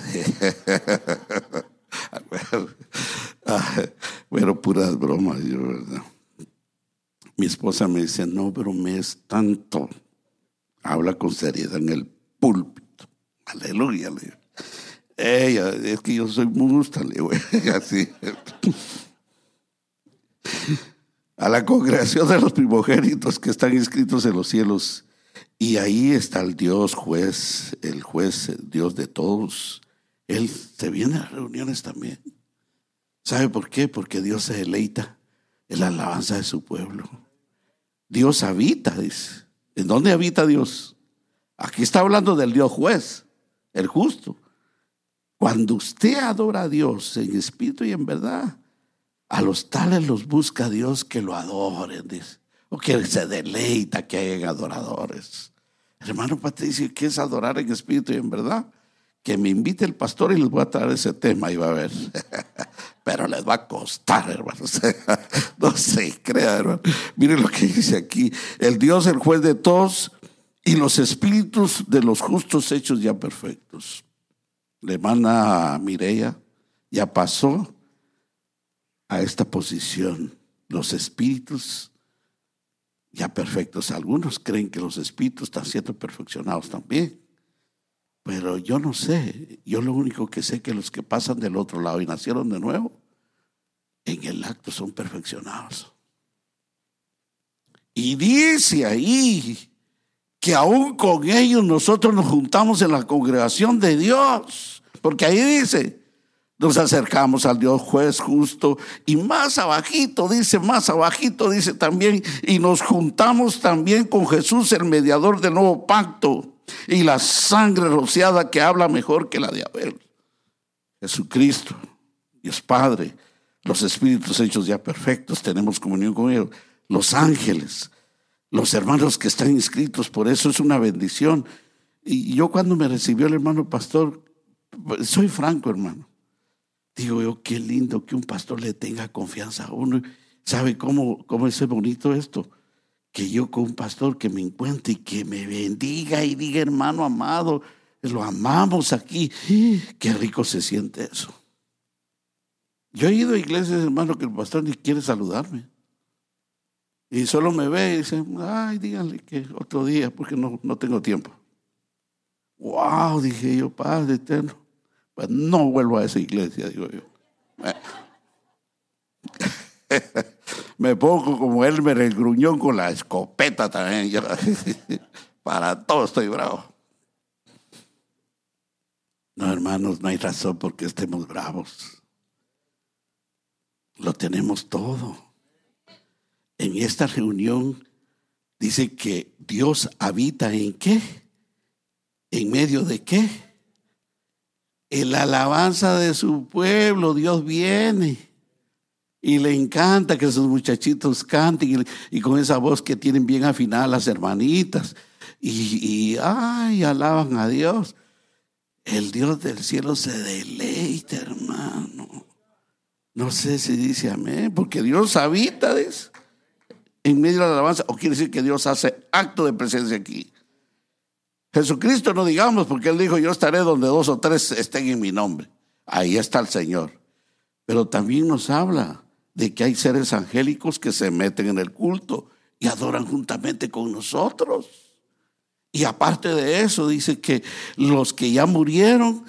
bueno, puras bromas. mi esposa me dice, no, pero me es tanto. Habla con seriedad en el púlpito aleluya. Ella, es que yo soy musta, le así. A la congregación de los primogénitos que están inscritos en los cielos. Y ahí está el Dios juez, el juez, el Dios de todos. Él se viene a reuniones también. ¿Sabe por qué? Porque Dios se deleita en la alabanza de su pueblo. Dios habita, dice. ¿En dónde habita Dios? Aquí está hablando del Dios juez, el justo. Cuando usted adora a Dios en espíritu y en verdad, a los tales los busca Dios que lo adoren, dice. O que se deleita que hayan adoradores. Hermano Patricio, ¿qué es adorar en espíritu y en verdad? Que me invite el pastor y les voy a traer ese tema y va a ver. Pero les va a costar, hermanos. no se crea, hermano. Miren lo que dice aquí. El Dios, el juez de todos y los espíritus de los justos hechos ya perfectos. Le hermana Mireya ya pasó a esta posición. Los espíritus ya perfectos. Algunos creen que los espíritus están siendo perfeccionados también. Pero yo no sé. Yo lo único que sé que los que pasan del otro lado y nacieron de nuevo, en el acto son perfeccionados. Y dice ahí que aún con ellos nosotros nos juntamos en la congregación de Dios. Porque ahí dice, nos acercamos al Dios juez justo y más abajito, dice, más abajito, dice también, y nos juntamos también con Jesús, el mediador del nuevo pacto, y la sangre rociada que habla mejor que la de Abel. Jesucristo, Dios Padre, los espíritus hechos ya perfectos, tenemos comunión con ellos, los ángeles, los hermanos que están inscritos, por eso es una bendición. Y yo cuando me recibió el hermano pastor, soy franco hermano, Digo yo, qué lindo que un pastor le tenga confianza a uno. ¿Sabe cómo, cómo es bonito esto? Que yo con un pastor que me encuentre y que me bendiga y diga, hermano amado, lo amamos aquí. Qué rico se siente eso. Yo he ido a iglesias, hermano, que el pastor ni quiere saludarme. Y solo me ve y dice, ay, díganle que otro día, porque no, no tengo tiempo. Wow, dije yo, Padre eterno. Pues no vuelvo a esa iglesia, digo yo. Me pongo como él me el gruñón con la escopeta también. Para todo estoy bravo. No, hermanos, no hay razón por que estemos bravos. Lo tenemos todo. En esta reunión dice que Dios habita en qué? ¿En medio de qué? en la alabanza de su pueblo, Dios viene. Y le encanta que sus muchachitos canten y, con esa voz que tienen bien afinada las hermanitas. Y, y, ay, alaban a Dios. El Dios del cielo se deleita, hermano. No sé si dice amén, porque Dios habita en medio de la alabanza. O quiere decir que Dios hace acto de presencia aquí. Jesucristo no digamos, porque Él dijo, yo estaré donde dos o tres estén en mi nombre. Ahí está el Señor. Pero también nos habla de que hay seres angélicos que se meten en el culto y adoran juntamente con nosotros. Y aparte de eso, dice que los que ya murieron,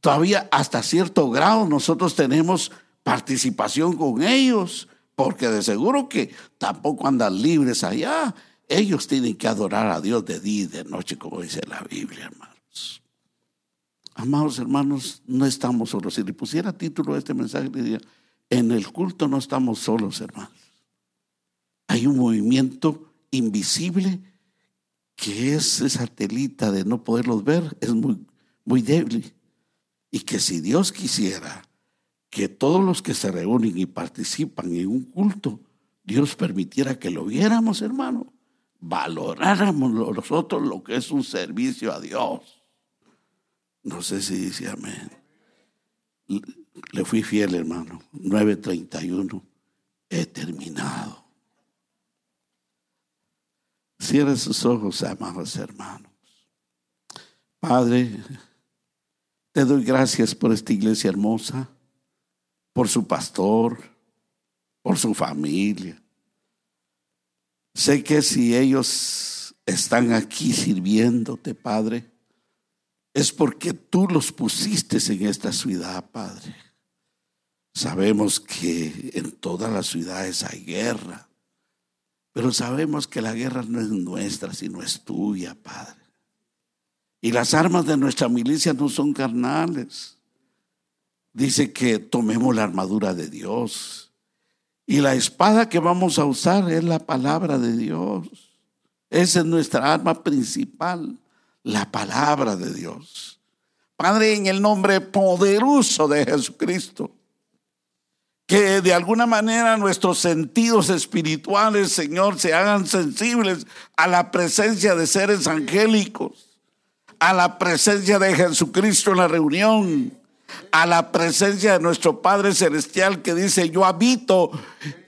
todavía hasta cierto grado nosotros tenemos participación con ellos, porque de seguro que tampoco andan libres allá ellos tienen que adorar a Dios de día y de noche, como dice la Biblia, hermanos. Amados hermanos, no estamos solos. Si le pusiera título a este mensaje, diría, en el culto no estamos solos, hermanos. Hay un movimiento invisible que es esa telita de no poderlos ver, es muy, muy débil. Y que si Dios quisiera que todos los que se reúnen y participan en un culto, Dios permitiera que lo viéramos, hermano, valoráramos nosotros lo que es un servicio a Dios. No sé si dice amén. Le fui fiel, hermano. 9.31. He terminado. Cierre sus ojos, amados hermanos. Padre, te doy gracias por esta iglesia hermosa, por su pastor, por su familia, Sé que si ellos están aquí sirviéndote, Padre, es porque tú los pusiste en esta ciudad, Padre. Sabemos que en todas las ciudades hay guerra, pero sabemos que la guerra no es nuestra, sino es tuya, Padre. Y las armas de nuestra milicia no son carnales. Dice que tomemos la armadura de Dios. Y la espada que vamos a usar es la palabra de Dios. Esa es nuestra arma principal, la palabra de Dios. Padre, en el nombre poderoso de Jesucristo que de alguna manera nuestros sentidos espirituales, Señor, se hagan sensibles a la presencia de seres angélicos, a la presencia de Jesucristo en la reunión, a la presencia de nuestro Padre Celestial que dice, yo habito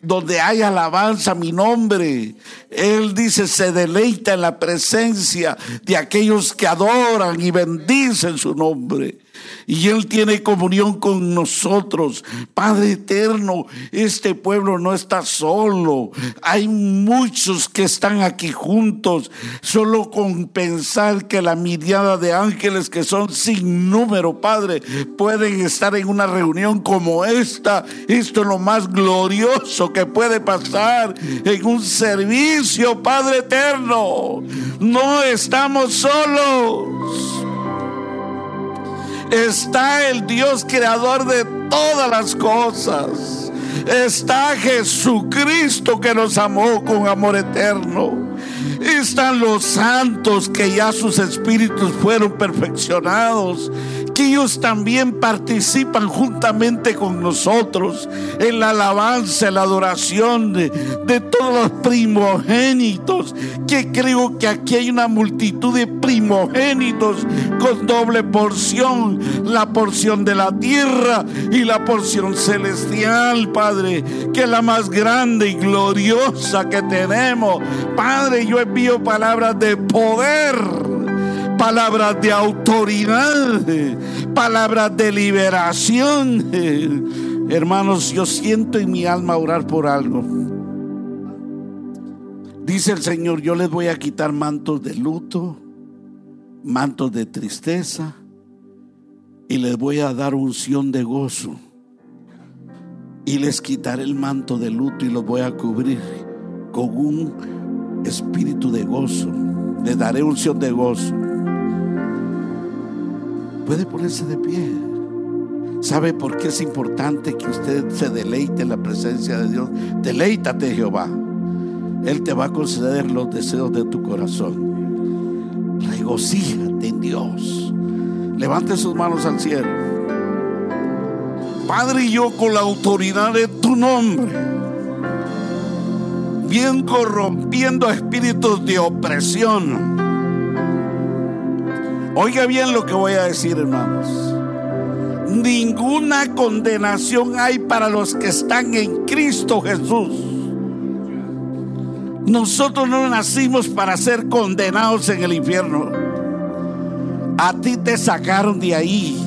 donde hay alabanza mi nombre. Él dice, se deleita en la presencia de aquellos que adoran y bendicen su nombre y Él tiene comunión con nosotros. Padre eterno, este pueblo no está solo. Hay muchos que están aquí juntos. Solo con pensar que la mirada de ángeles que son sin número, Padre, pueden estar en una reunión como esta. Esto es lo más glorioso que puede pasar en un servicio, Padre eterno. No estamos solos está el Dios creador de todas las cosas. Está Jesucristo que nos amó con amor eterno. Están los santos que ya sus espíritus fueron perfeccionados que ellos también participan juntamente con nosotros en la alabanza, la adoración de, todos los primogénitos, que creo que aquí hay una multitud de primogénitos con doble porción, la porción de la tierra y la porción celestial, Padre, que es la más grande y gloriosa que tenemos. Padre, envío palabras de poder palabras de autoridad, palabras de liberación. Hermanos, yo siento en mi alma orar por algo. Dice el Señor, yo les voy a quitar mantos de luto, mantos de tristeza y les voy a dar unción de gozo. Y les quitaré el manto de luto y los voy a cubrir con un espíritu de gozo. Les daré unción de gozo. Puede ponerse de pie. ¿Sabe por qué es importante que usted se deleite en la presencia de Dios? Deleítate, Jehová. Él te va a conceder los deseos de tu corazón. Regocíjate en Dios. Levante sus manos al cielo. Padre, yo con la autoridad de tu nombre, corrompiendo espíritus de opresión Oiga bien lo que voy a decir, hermanos. Ninguna condenación hay para los que están en Cristo Jesús. Nosotros no nacimos para ser condenados en el infierno. A ti te sacaron de ahí.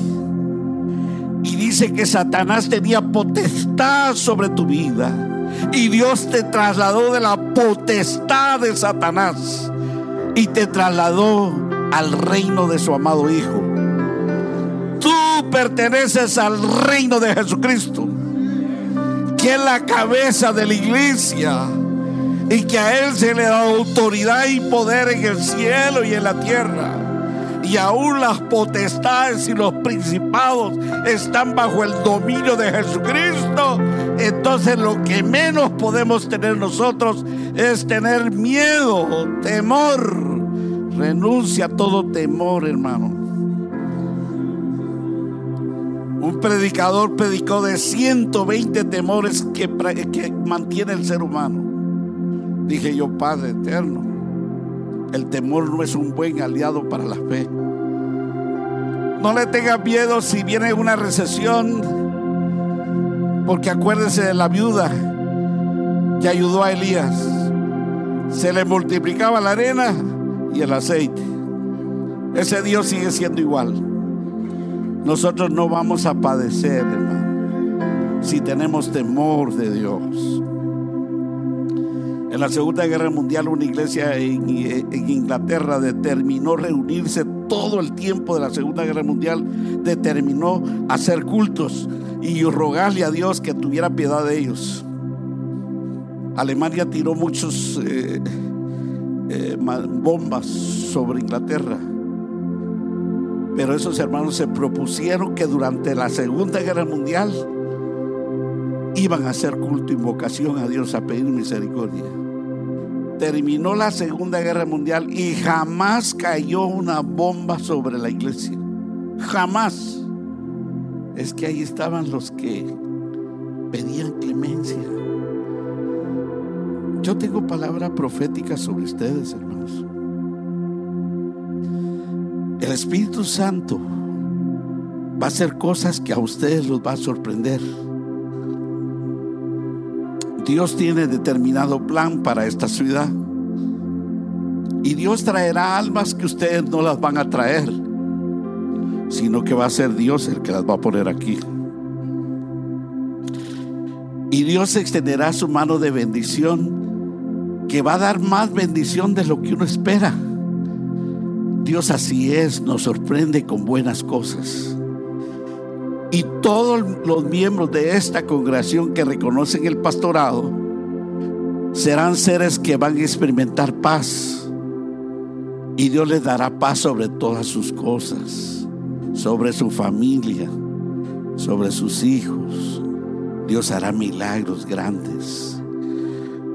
Y dice que Satanás tenía potestad sobre tu vida. Y Dios te trasladó de la potestad de Satanás. Y te trasladó al reino de su amado Hijo. Tú perteneces al reino de Jesucristo, que es la cabeza de la iglesia y que a Él se le da autoridad y poder en el cielo y en la tierra. Y aún las potestades y los principados están bajo el dominio de Jesucristo. Entonces lo que menos podemos tener nosotros es tener miedo, temor Renuncia a todo temor, hermano. Un predicador predicó de 120 temores que, que mantiene el ser humano. Dije yo, Padre eterno, el temor no es un buen aliado para la fe. No le tenga miedo si viene una recesión, porque acuérdese de la viuda que ayudó a Elías. Se le multiplicaba la arena y el aceite. Ese Dios sigue siendo igual. Nosotros no vamos a padecer, hermano, si tenemos temor de Dios. En la Segunda Guerra Mundial una iglesia en, Inglaterra determinó reunirse todo el tiempo de la Segunda Guerra Mundial, determinó hacer cultos y rogarle a Dios que tuviera piedad de ellos. Alemania tiró muchos eh, eh, bombas sobre Inglaterra. Pero esos hermanos se propusieron que durante la Segunda Guerra Mundial iban a hacer culto, invocación a Dios, a pedir misericordia. Terminó la Segunda Guerra Mundial y jamás cayó una bomba sobre la iglesia. Jamás. Es que ahí estaban los que pedían clemencia. Yo tengo palabra profética sobre ustedes, hermanos. El Espíritu Santo va a hacer cosas que a ustedes los va a sorprender. Dios tiene determinado plan para esta ciudad. Y Dios traerá almas que ustedes no las van a traer, sino que va a ser Dios el que las va a poner aquí. Y Dios extenderá su mano de bendición, que va a dar más bendición de lo que uno espera. Dios así es, nos sorprende con buenas cosas. Y todos los miembros de esta congregación que reconocen el pastorado serán seres que van a experimentar paz. Y Dios les dará paz sobre todas sus cosas, sobre su familia, sobre sus hijos. Dios hará milagros grandes.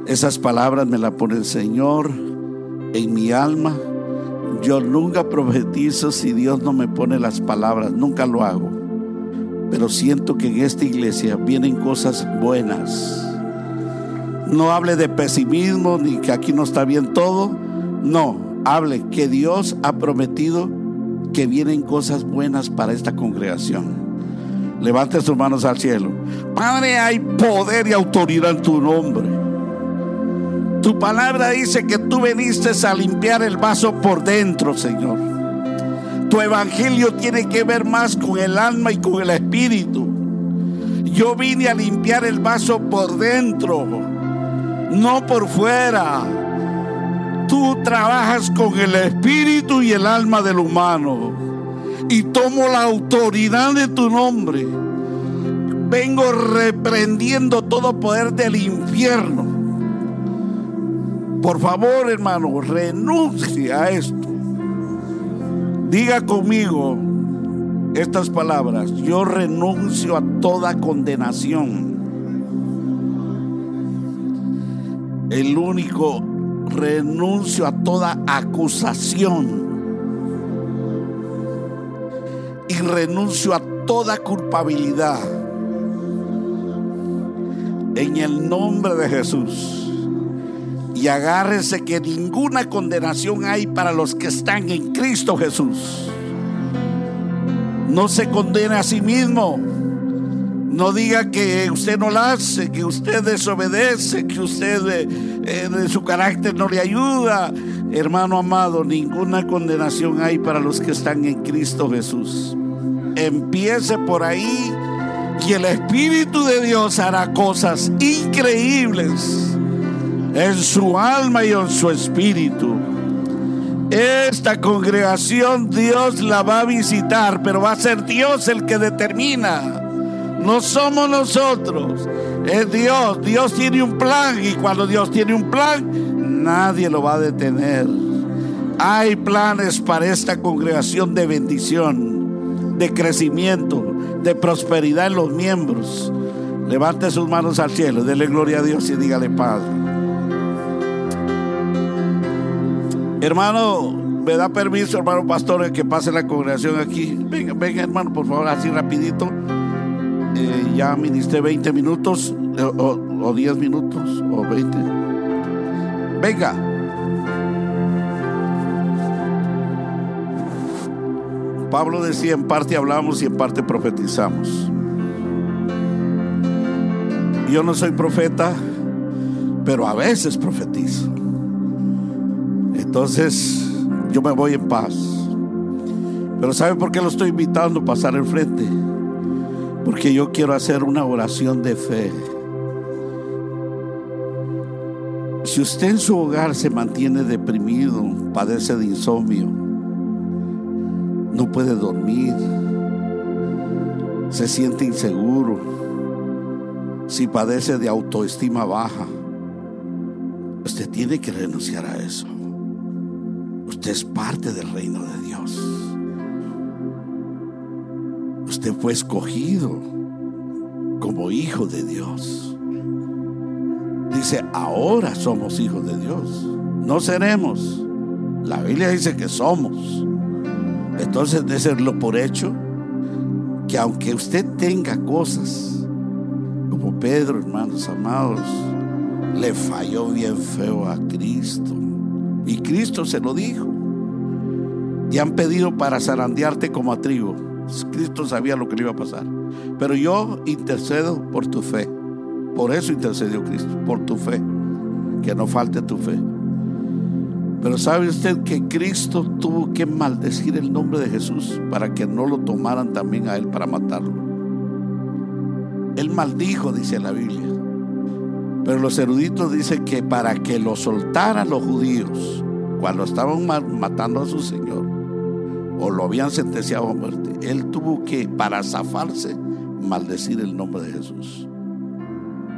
Esas palabras me las pone el Señor en mi alma. Yo nunca profetizo si Dios no me pone las palabras, nunca lo hago pero siento que en esta iglesia vienen cosas buenas. No hable de pesimismo ni que aquí no está bien todo. No, hable que Dios ha prometido que vienen cosas buenas para esta congregación. Levante sus manos al cielo. Padre, hay poder y autoridad en tu nombre. Tu palabra dice que tú viniste a limpiar el vaso por dentro, Señor. Tu evangelio tiene que ver más con el alma y con el espíritu. Yo vine a limpiar el vaso por dentro, no por fuera. Tú trabajas con el espíritu y el alma del humano. Y tomo la autoridad de tu nombre. Vengo reprendiendo todo poder del infierno. Por favor, hermano, renuncie a esto. Diga conmigo estas palabras. Yo renuncio a toda condenación. El único renuncio a toda acusación. Y renuncio a toda culpabilidad. En el nombre de Jesús y agárrese que ninguna condenación hay para los que están en Cristo Jesús. No se condena a sí mismo. No diga que usted no la hace, que usted desobedece, que usted eh, eh, de su carácter no le ayuda. Hermano amado, ninguna condenación hay para los que están en Cristo Jesús. Empiece por ahí y el Espíritu de Dios hará cosas increíbles en su alma y en su espíritu. Esta congregación Dios la va a visitar, pero va a ser Dios el que determina. No somos nosotros, es Dios. Dios tiene un plan y cuando Dios tiene un plan, nadie lo va a detener. Hay planes para esta congregación de bendición, de crecimiento, de prosperidad en los miembros. Levante sus manos al cielo, dele gloria a Dios y dígale Padre. Hermano, me da permiso, hermano pastor, que pase la congregación aquí. Venga, venga, hermano, por favor, así rapidito. Eh, ya ministré 20 minutos, eh, o, 10 minutos, o 20. Venga. Pablo decía, en parte hablamos y en parte profetizamos. Yo no soy profeta, pero a veces profetizo. Entonces yo me voy en paz. Pero ¿sabe por qué lo estoy invitando a pasar al frente? Porque yo quiero hacer una oración de fe. Si usted en su hogar se mantiene deprimido, padece de insomnio, no puede dormir, se siente inseguro, si padece de autoestima baja, usted tiene que renunciar a eso. Usted es parte del reino de Dios. Usted fue escogido como hijo de Dios. Dice, ahora somos hijos de Dios. No seremos. La Biblia dice que somos. Entonces, de serlo por hecho que aunque usted tenga cosas, como Pedro, hermanos amados, le falló bien feo a Cristo. Y Cristo se lo dijo. Y han pedido para zarandearte como a trigo. Cristo sabía lo que le iba a pasar. Pero yo intercedo por tu fe. Por eso intercedió Cristo, por tu fe. Que no falte tu fe. Pero sabe usted que Cristo tuvo que maldecir el nombre de Jesús para que no lo tomaran también a él para matarlo. Él maldijo, dice la Biblia. Pero los eruditos dicen que para que lo soltaran los judíos cuando estaban matando a su Señor o lo habían sentenciado a muerte, él tuvo que, para zafarse, maldecir el nombre de Jesús.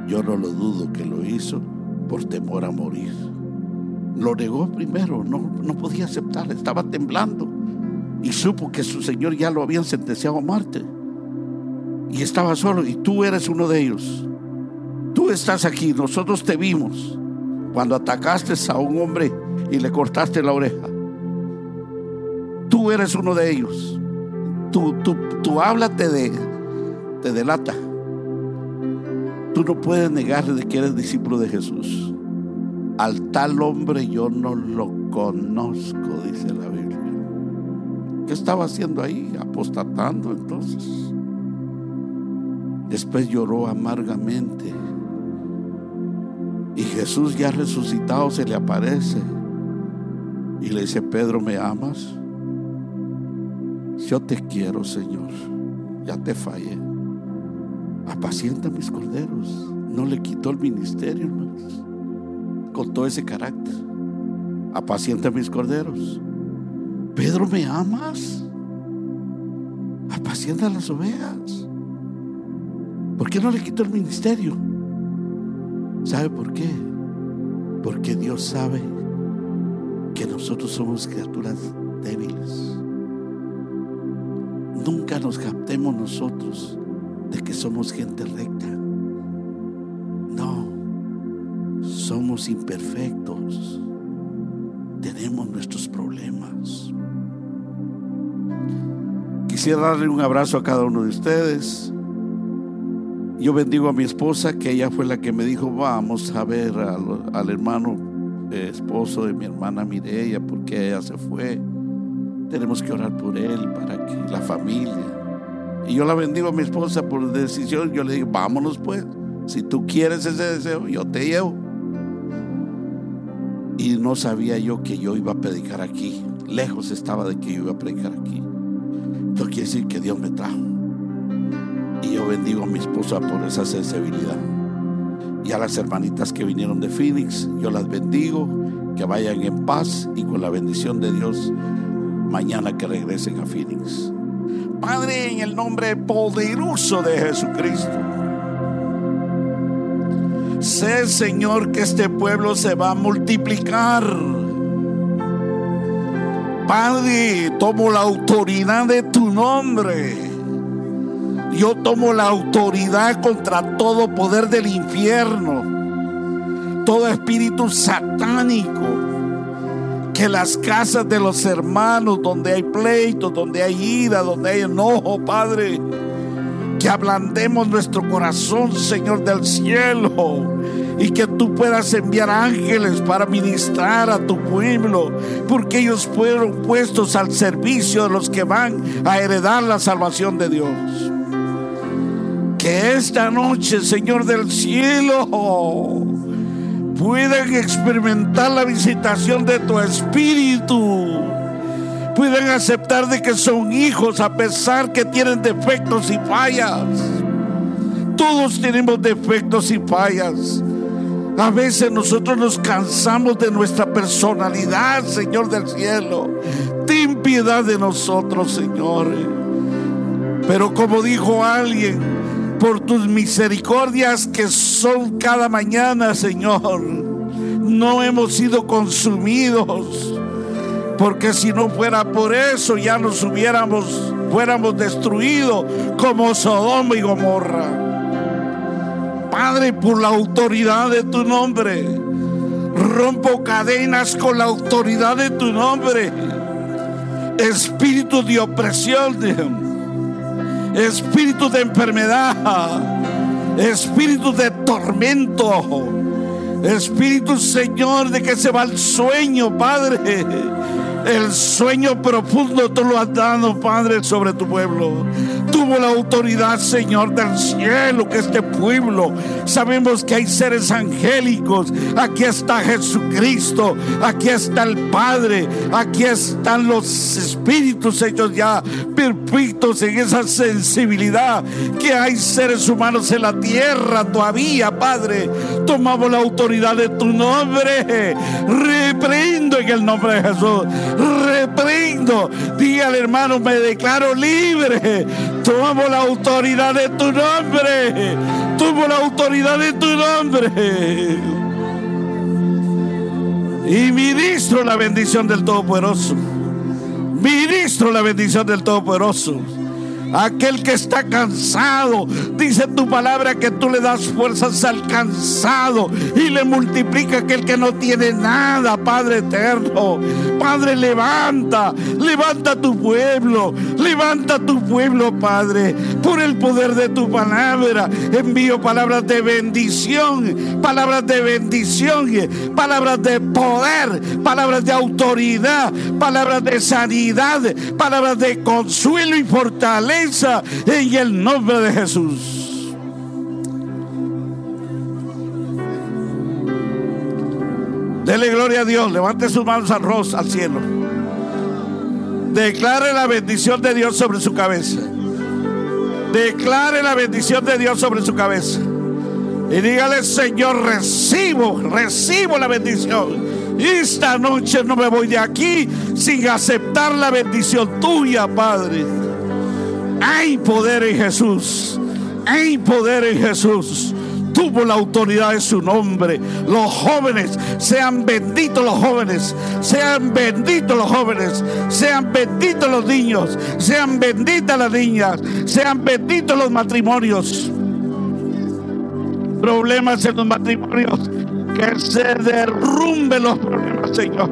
Yo no lo dudo que lo hizo por temor a morir. Lo negó primero, no, no podía aceptar, estaba temblando y supo que su Señor ya lo habían sentenciado a muerte. Y estaba solo y tú eres uno de ellos. Tú estás aquí, nosotros te vimos cuando atacaste a un hombre y le cortaste la oreja. Tú eres uno de ellos. Tú, tú, tú háblate de, te delata. Tú no puedes negar de que eres discípulo de Jesús. Al tal hombre yo no lo conozco, dice la Biblia. ¿Qué estaba haciendo ahí? Apostatando entonces. Después lloró amargamente. Y Jesús ya resucitado se le aparece. Y le dice, Pedro, ¿me amas? Yo te quiero, Señor. Ya te fallé. Apacienta mis corderos. No le quitó el ministerio, hermanos con todo ese carácter. Apacienta mis corderos. Pedro, ¿me amas? Apacienta las ovejas. ¿Por qué no le quito el ministerio? ¿Sabe por qué? Porque Dios sabe que nosotros somos criaturas débiles. Nunca nos captemos nosotros de que somos gente recta. somos imperfectos, tenemos nuestros problemas. Quisiera darle un abrazo a cada uno de ustedes. Yo bendigo a mi esposa, que ella fue la que me dijo, vamos a ver al, hermano eh, esposo de mi hermana Mireya, porque ella se fue. Tenemos que orar por él, para que la familia. Y yo la bendigo a mi esposa por decisión. Yo le digo, vámonos pues. Si tú quieres ese deseo, yo te llevo. Y no sabía yo que yo iba a predicar aquí. Lejos estaba de que yo iba a predicar aquí. Esto quiere decir que Dios me trajo. Y yo bendigo a mi esposa por esa sensibilidad. Y a las hermanitas que vinieron de Phoenix, yo las bendigo, que vayan en paz y con la bendición de Dios mañana que regresen a Phoenix. Padre, en el nombre poderoso de Jesucristo. Sé, Señor, que este pueblo se va a multiplicar. Padre, tomo la autoridad de tu nombre. Yo tomo la autoridad contra todo poder del infierno, todo espíritu satánico. Que las casas de los hermanos, donde hay pleitos, donde hay ira, donde hay enojo, Padre, que ablandemos nuestro corazón, Señor del cielo, y que tú puedas enviar ángeles para ministrar a tu pueblo, porque ellos fueron puestos al servicio de los que van a heredar la salvación de Dios. Que esta noche, Señor del cielo, puedan experimentar la visitación de tu espíritu pueden aceptar de que son hijos a pesar que tienen defectos y fallas. Todos tenemos defectos y fallas. A veces nosotros nos cansamos de nuestra personalidad, Señor del cielo. Ten piedad de nosotros, Señor. Pero como dijo alguien, por tus misericordias que son cada mañana, Señor, no hemos sido consumidos. Porque si no fuera por eso, ya nos hubiéramos, fuéramos destruidos como Sodoma y Gomorra. Padre, por la autoridad de tu nombre, rompo cadenas con la autoridad de tu nombre. Espíritu de opresión, espíritu de enfermedad, espíritu de tormento, espíritu, Señor, de que se va el sueño, Padre. El sueño profundo tú lo has dado, Padre, sobre tu pueblo. Tuvo la autoridad, Señor, del cielo, que este pueblo. Sabemos que hay seres angélicos. Aquí está Jesucristo. Aquí está el Padre. Aquí están los espíritus hechos ya perfectos en esa sensibilidad. Que hay seres humanos en la tierra todavía, Padre. Tomamos la autoridad de tu nombre. Reprendo en el nombre de Jesús reprendo. Dígale, hermano, me declaro libre. Tomo la autoridad de tu nombre. Tomo la autoridad de tu nombre. Y ministro la bendición del Todopoderoso. Ministro la bendición del Todopoderoso aquel que está cansado. Dice tu palabra que tú le das fuerzas al cansado y le multiplica aquel que no tiene nada, Padre eterno. Padre, levanta, levanta tu pueblo, levanta tu pueblo, Padre, por el poder de tu palabra. Envío palabras de bendición, palabras de bendición, palabras de poder, palabras de autoridad, palabras de sanidad, palabras de consuelo y fortaleza en el nombre de Jesús. Dele gloria a Dios. Levante sus manos al al cielo. Declare la bendición de Dios sobre su cabeza. Declare la bendición de Dios sobre su cabeza. Y dígale, Señor, recibo, recibo la bendición. Esta noche no me voy de aquí sin aceptar la bendición tuya, Padre. Hay poder en Jesús. Hay poder en Jesús. Tuvo la autoridad de su nombre. Los jóvenes, sean benditos los jóvenes. Sean benditos los jóvenes. Sean benditos los niños. Sean benditas las niñas. Sean benditos los matrimonios. Problemas en los matrimonios. Que se derrumben los problemas, Señor.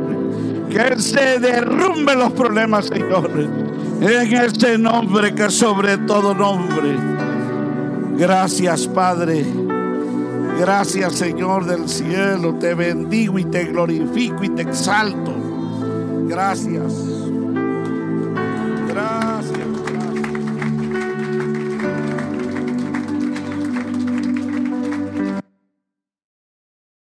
Que se derrumben los problemas, Señor en este nombre que sobre todo nombre. Gracias, Padre. Gracias, Señor del cielo. Te bendigo y te glorifico y te exalto. Gracias. Gracias.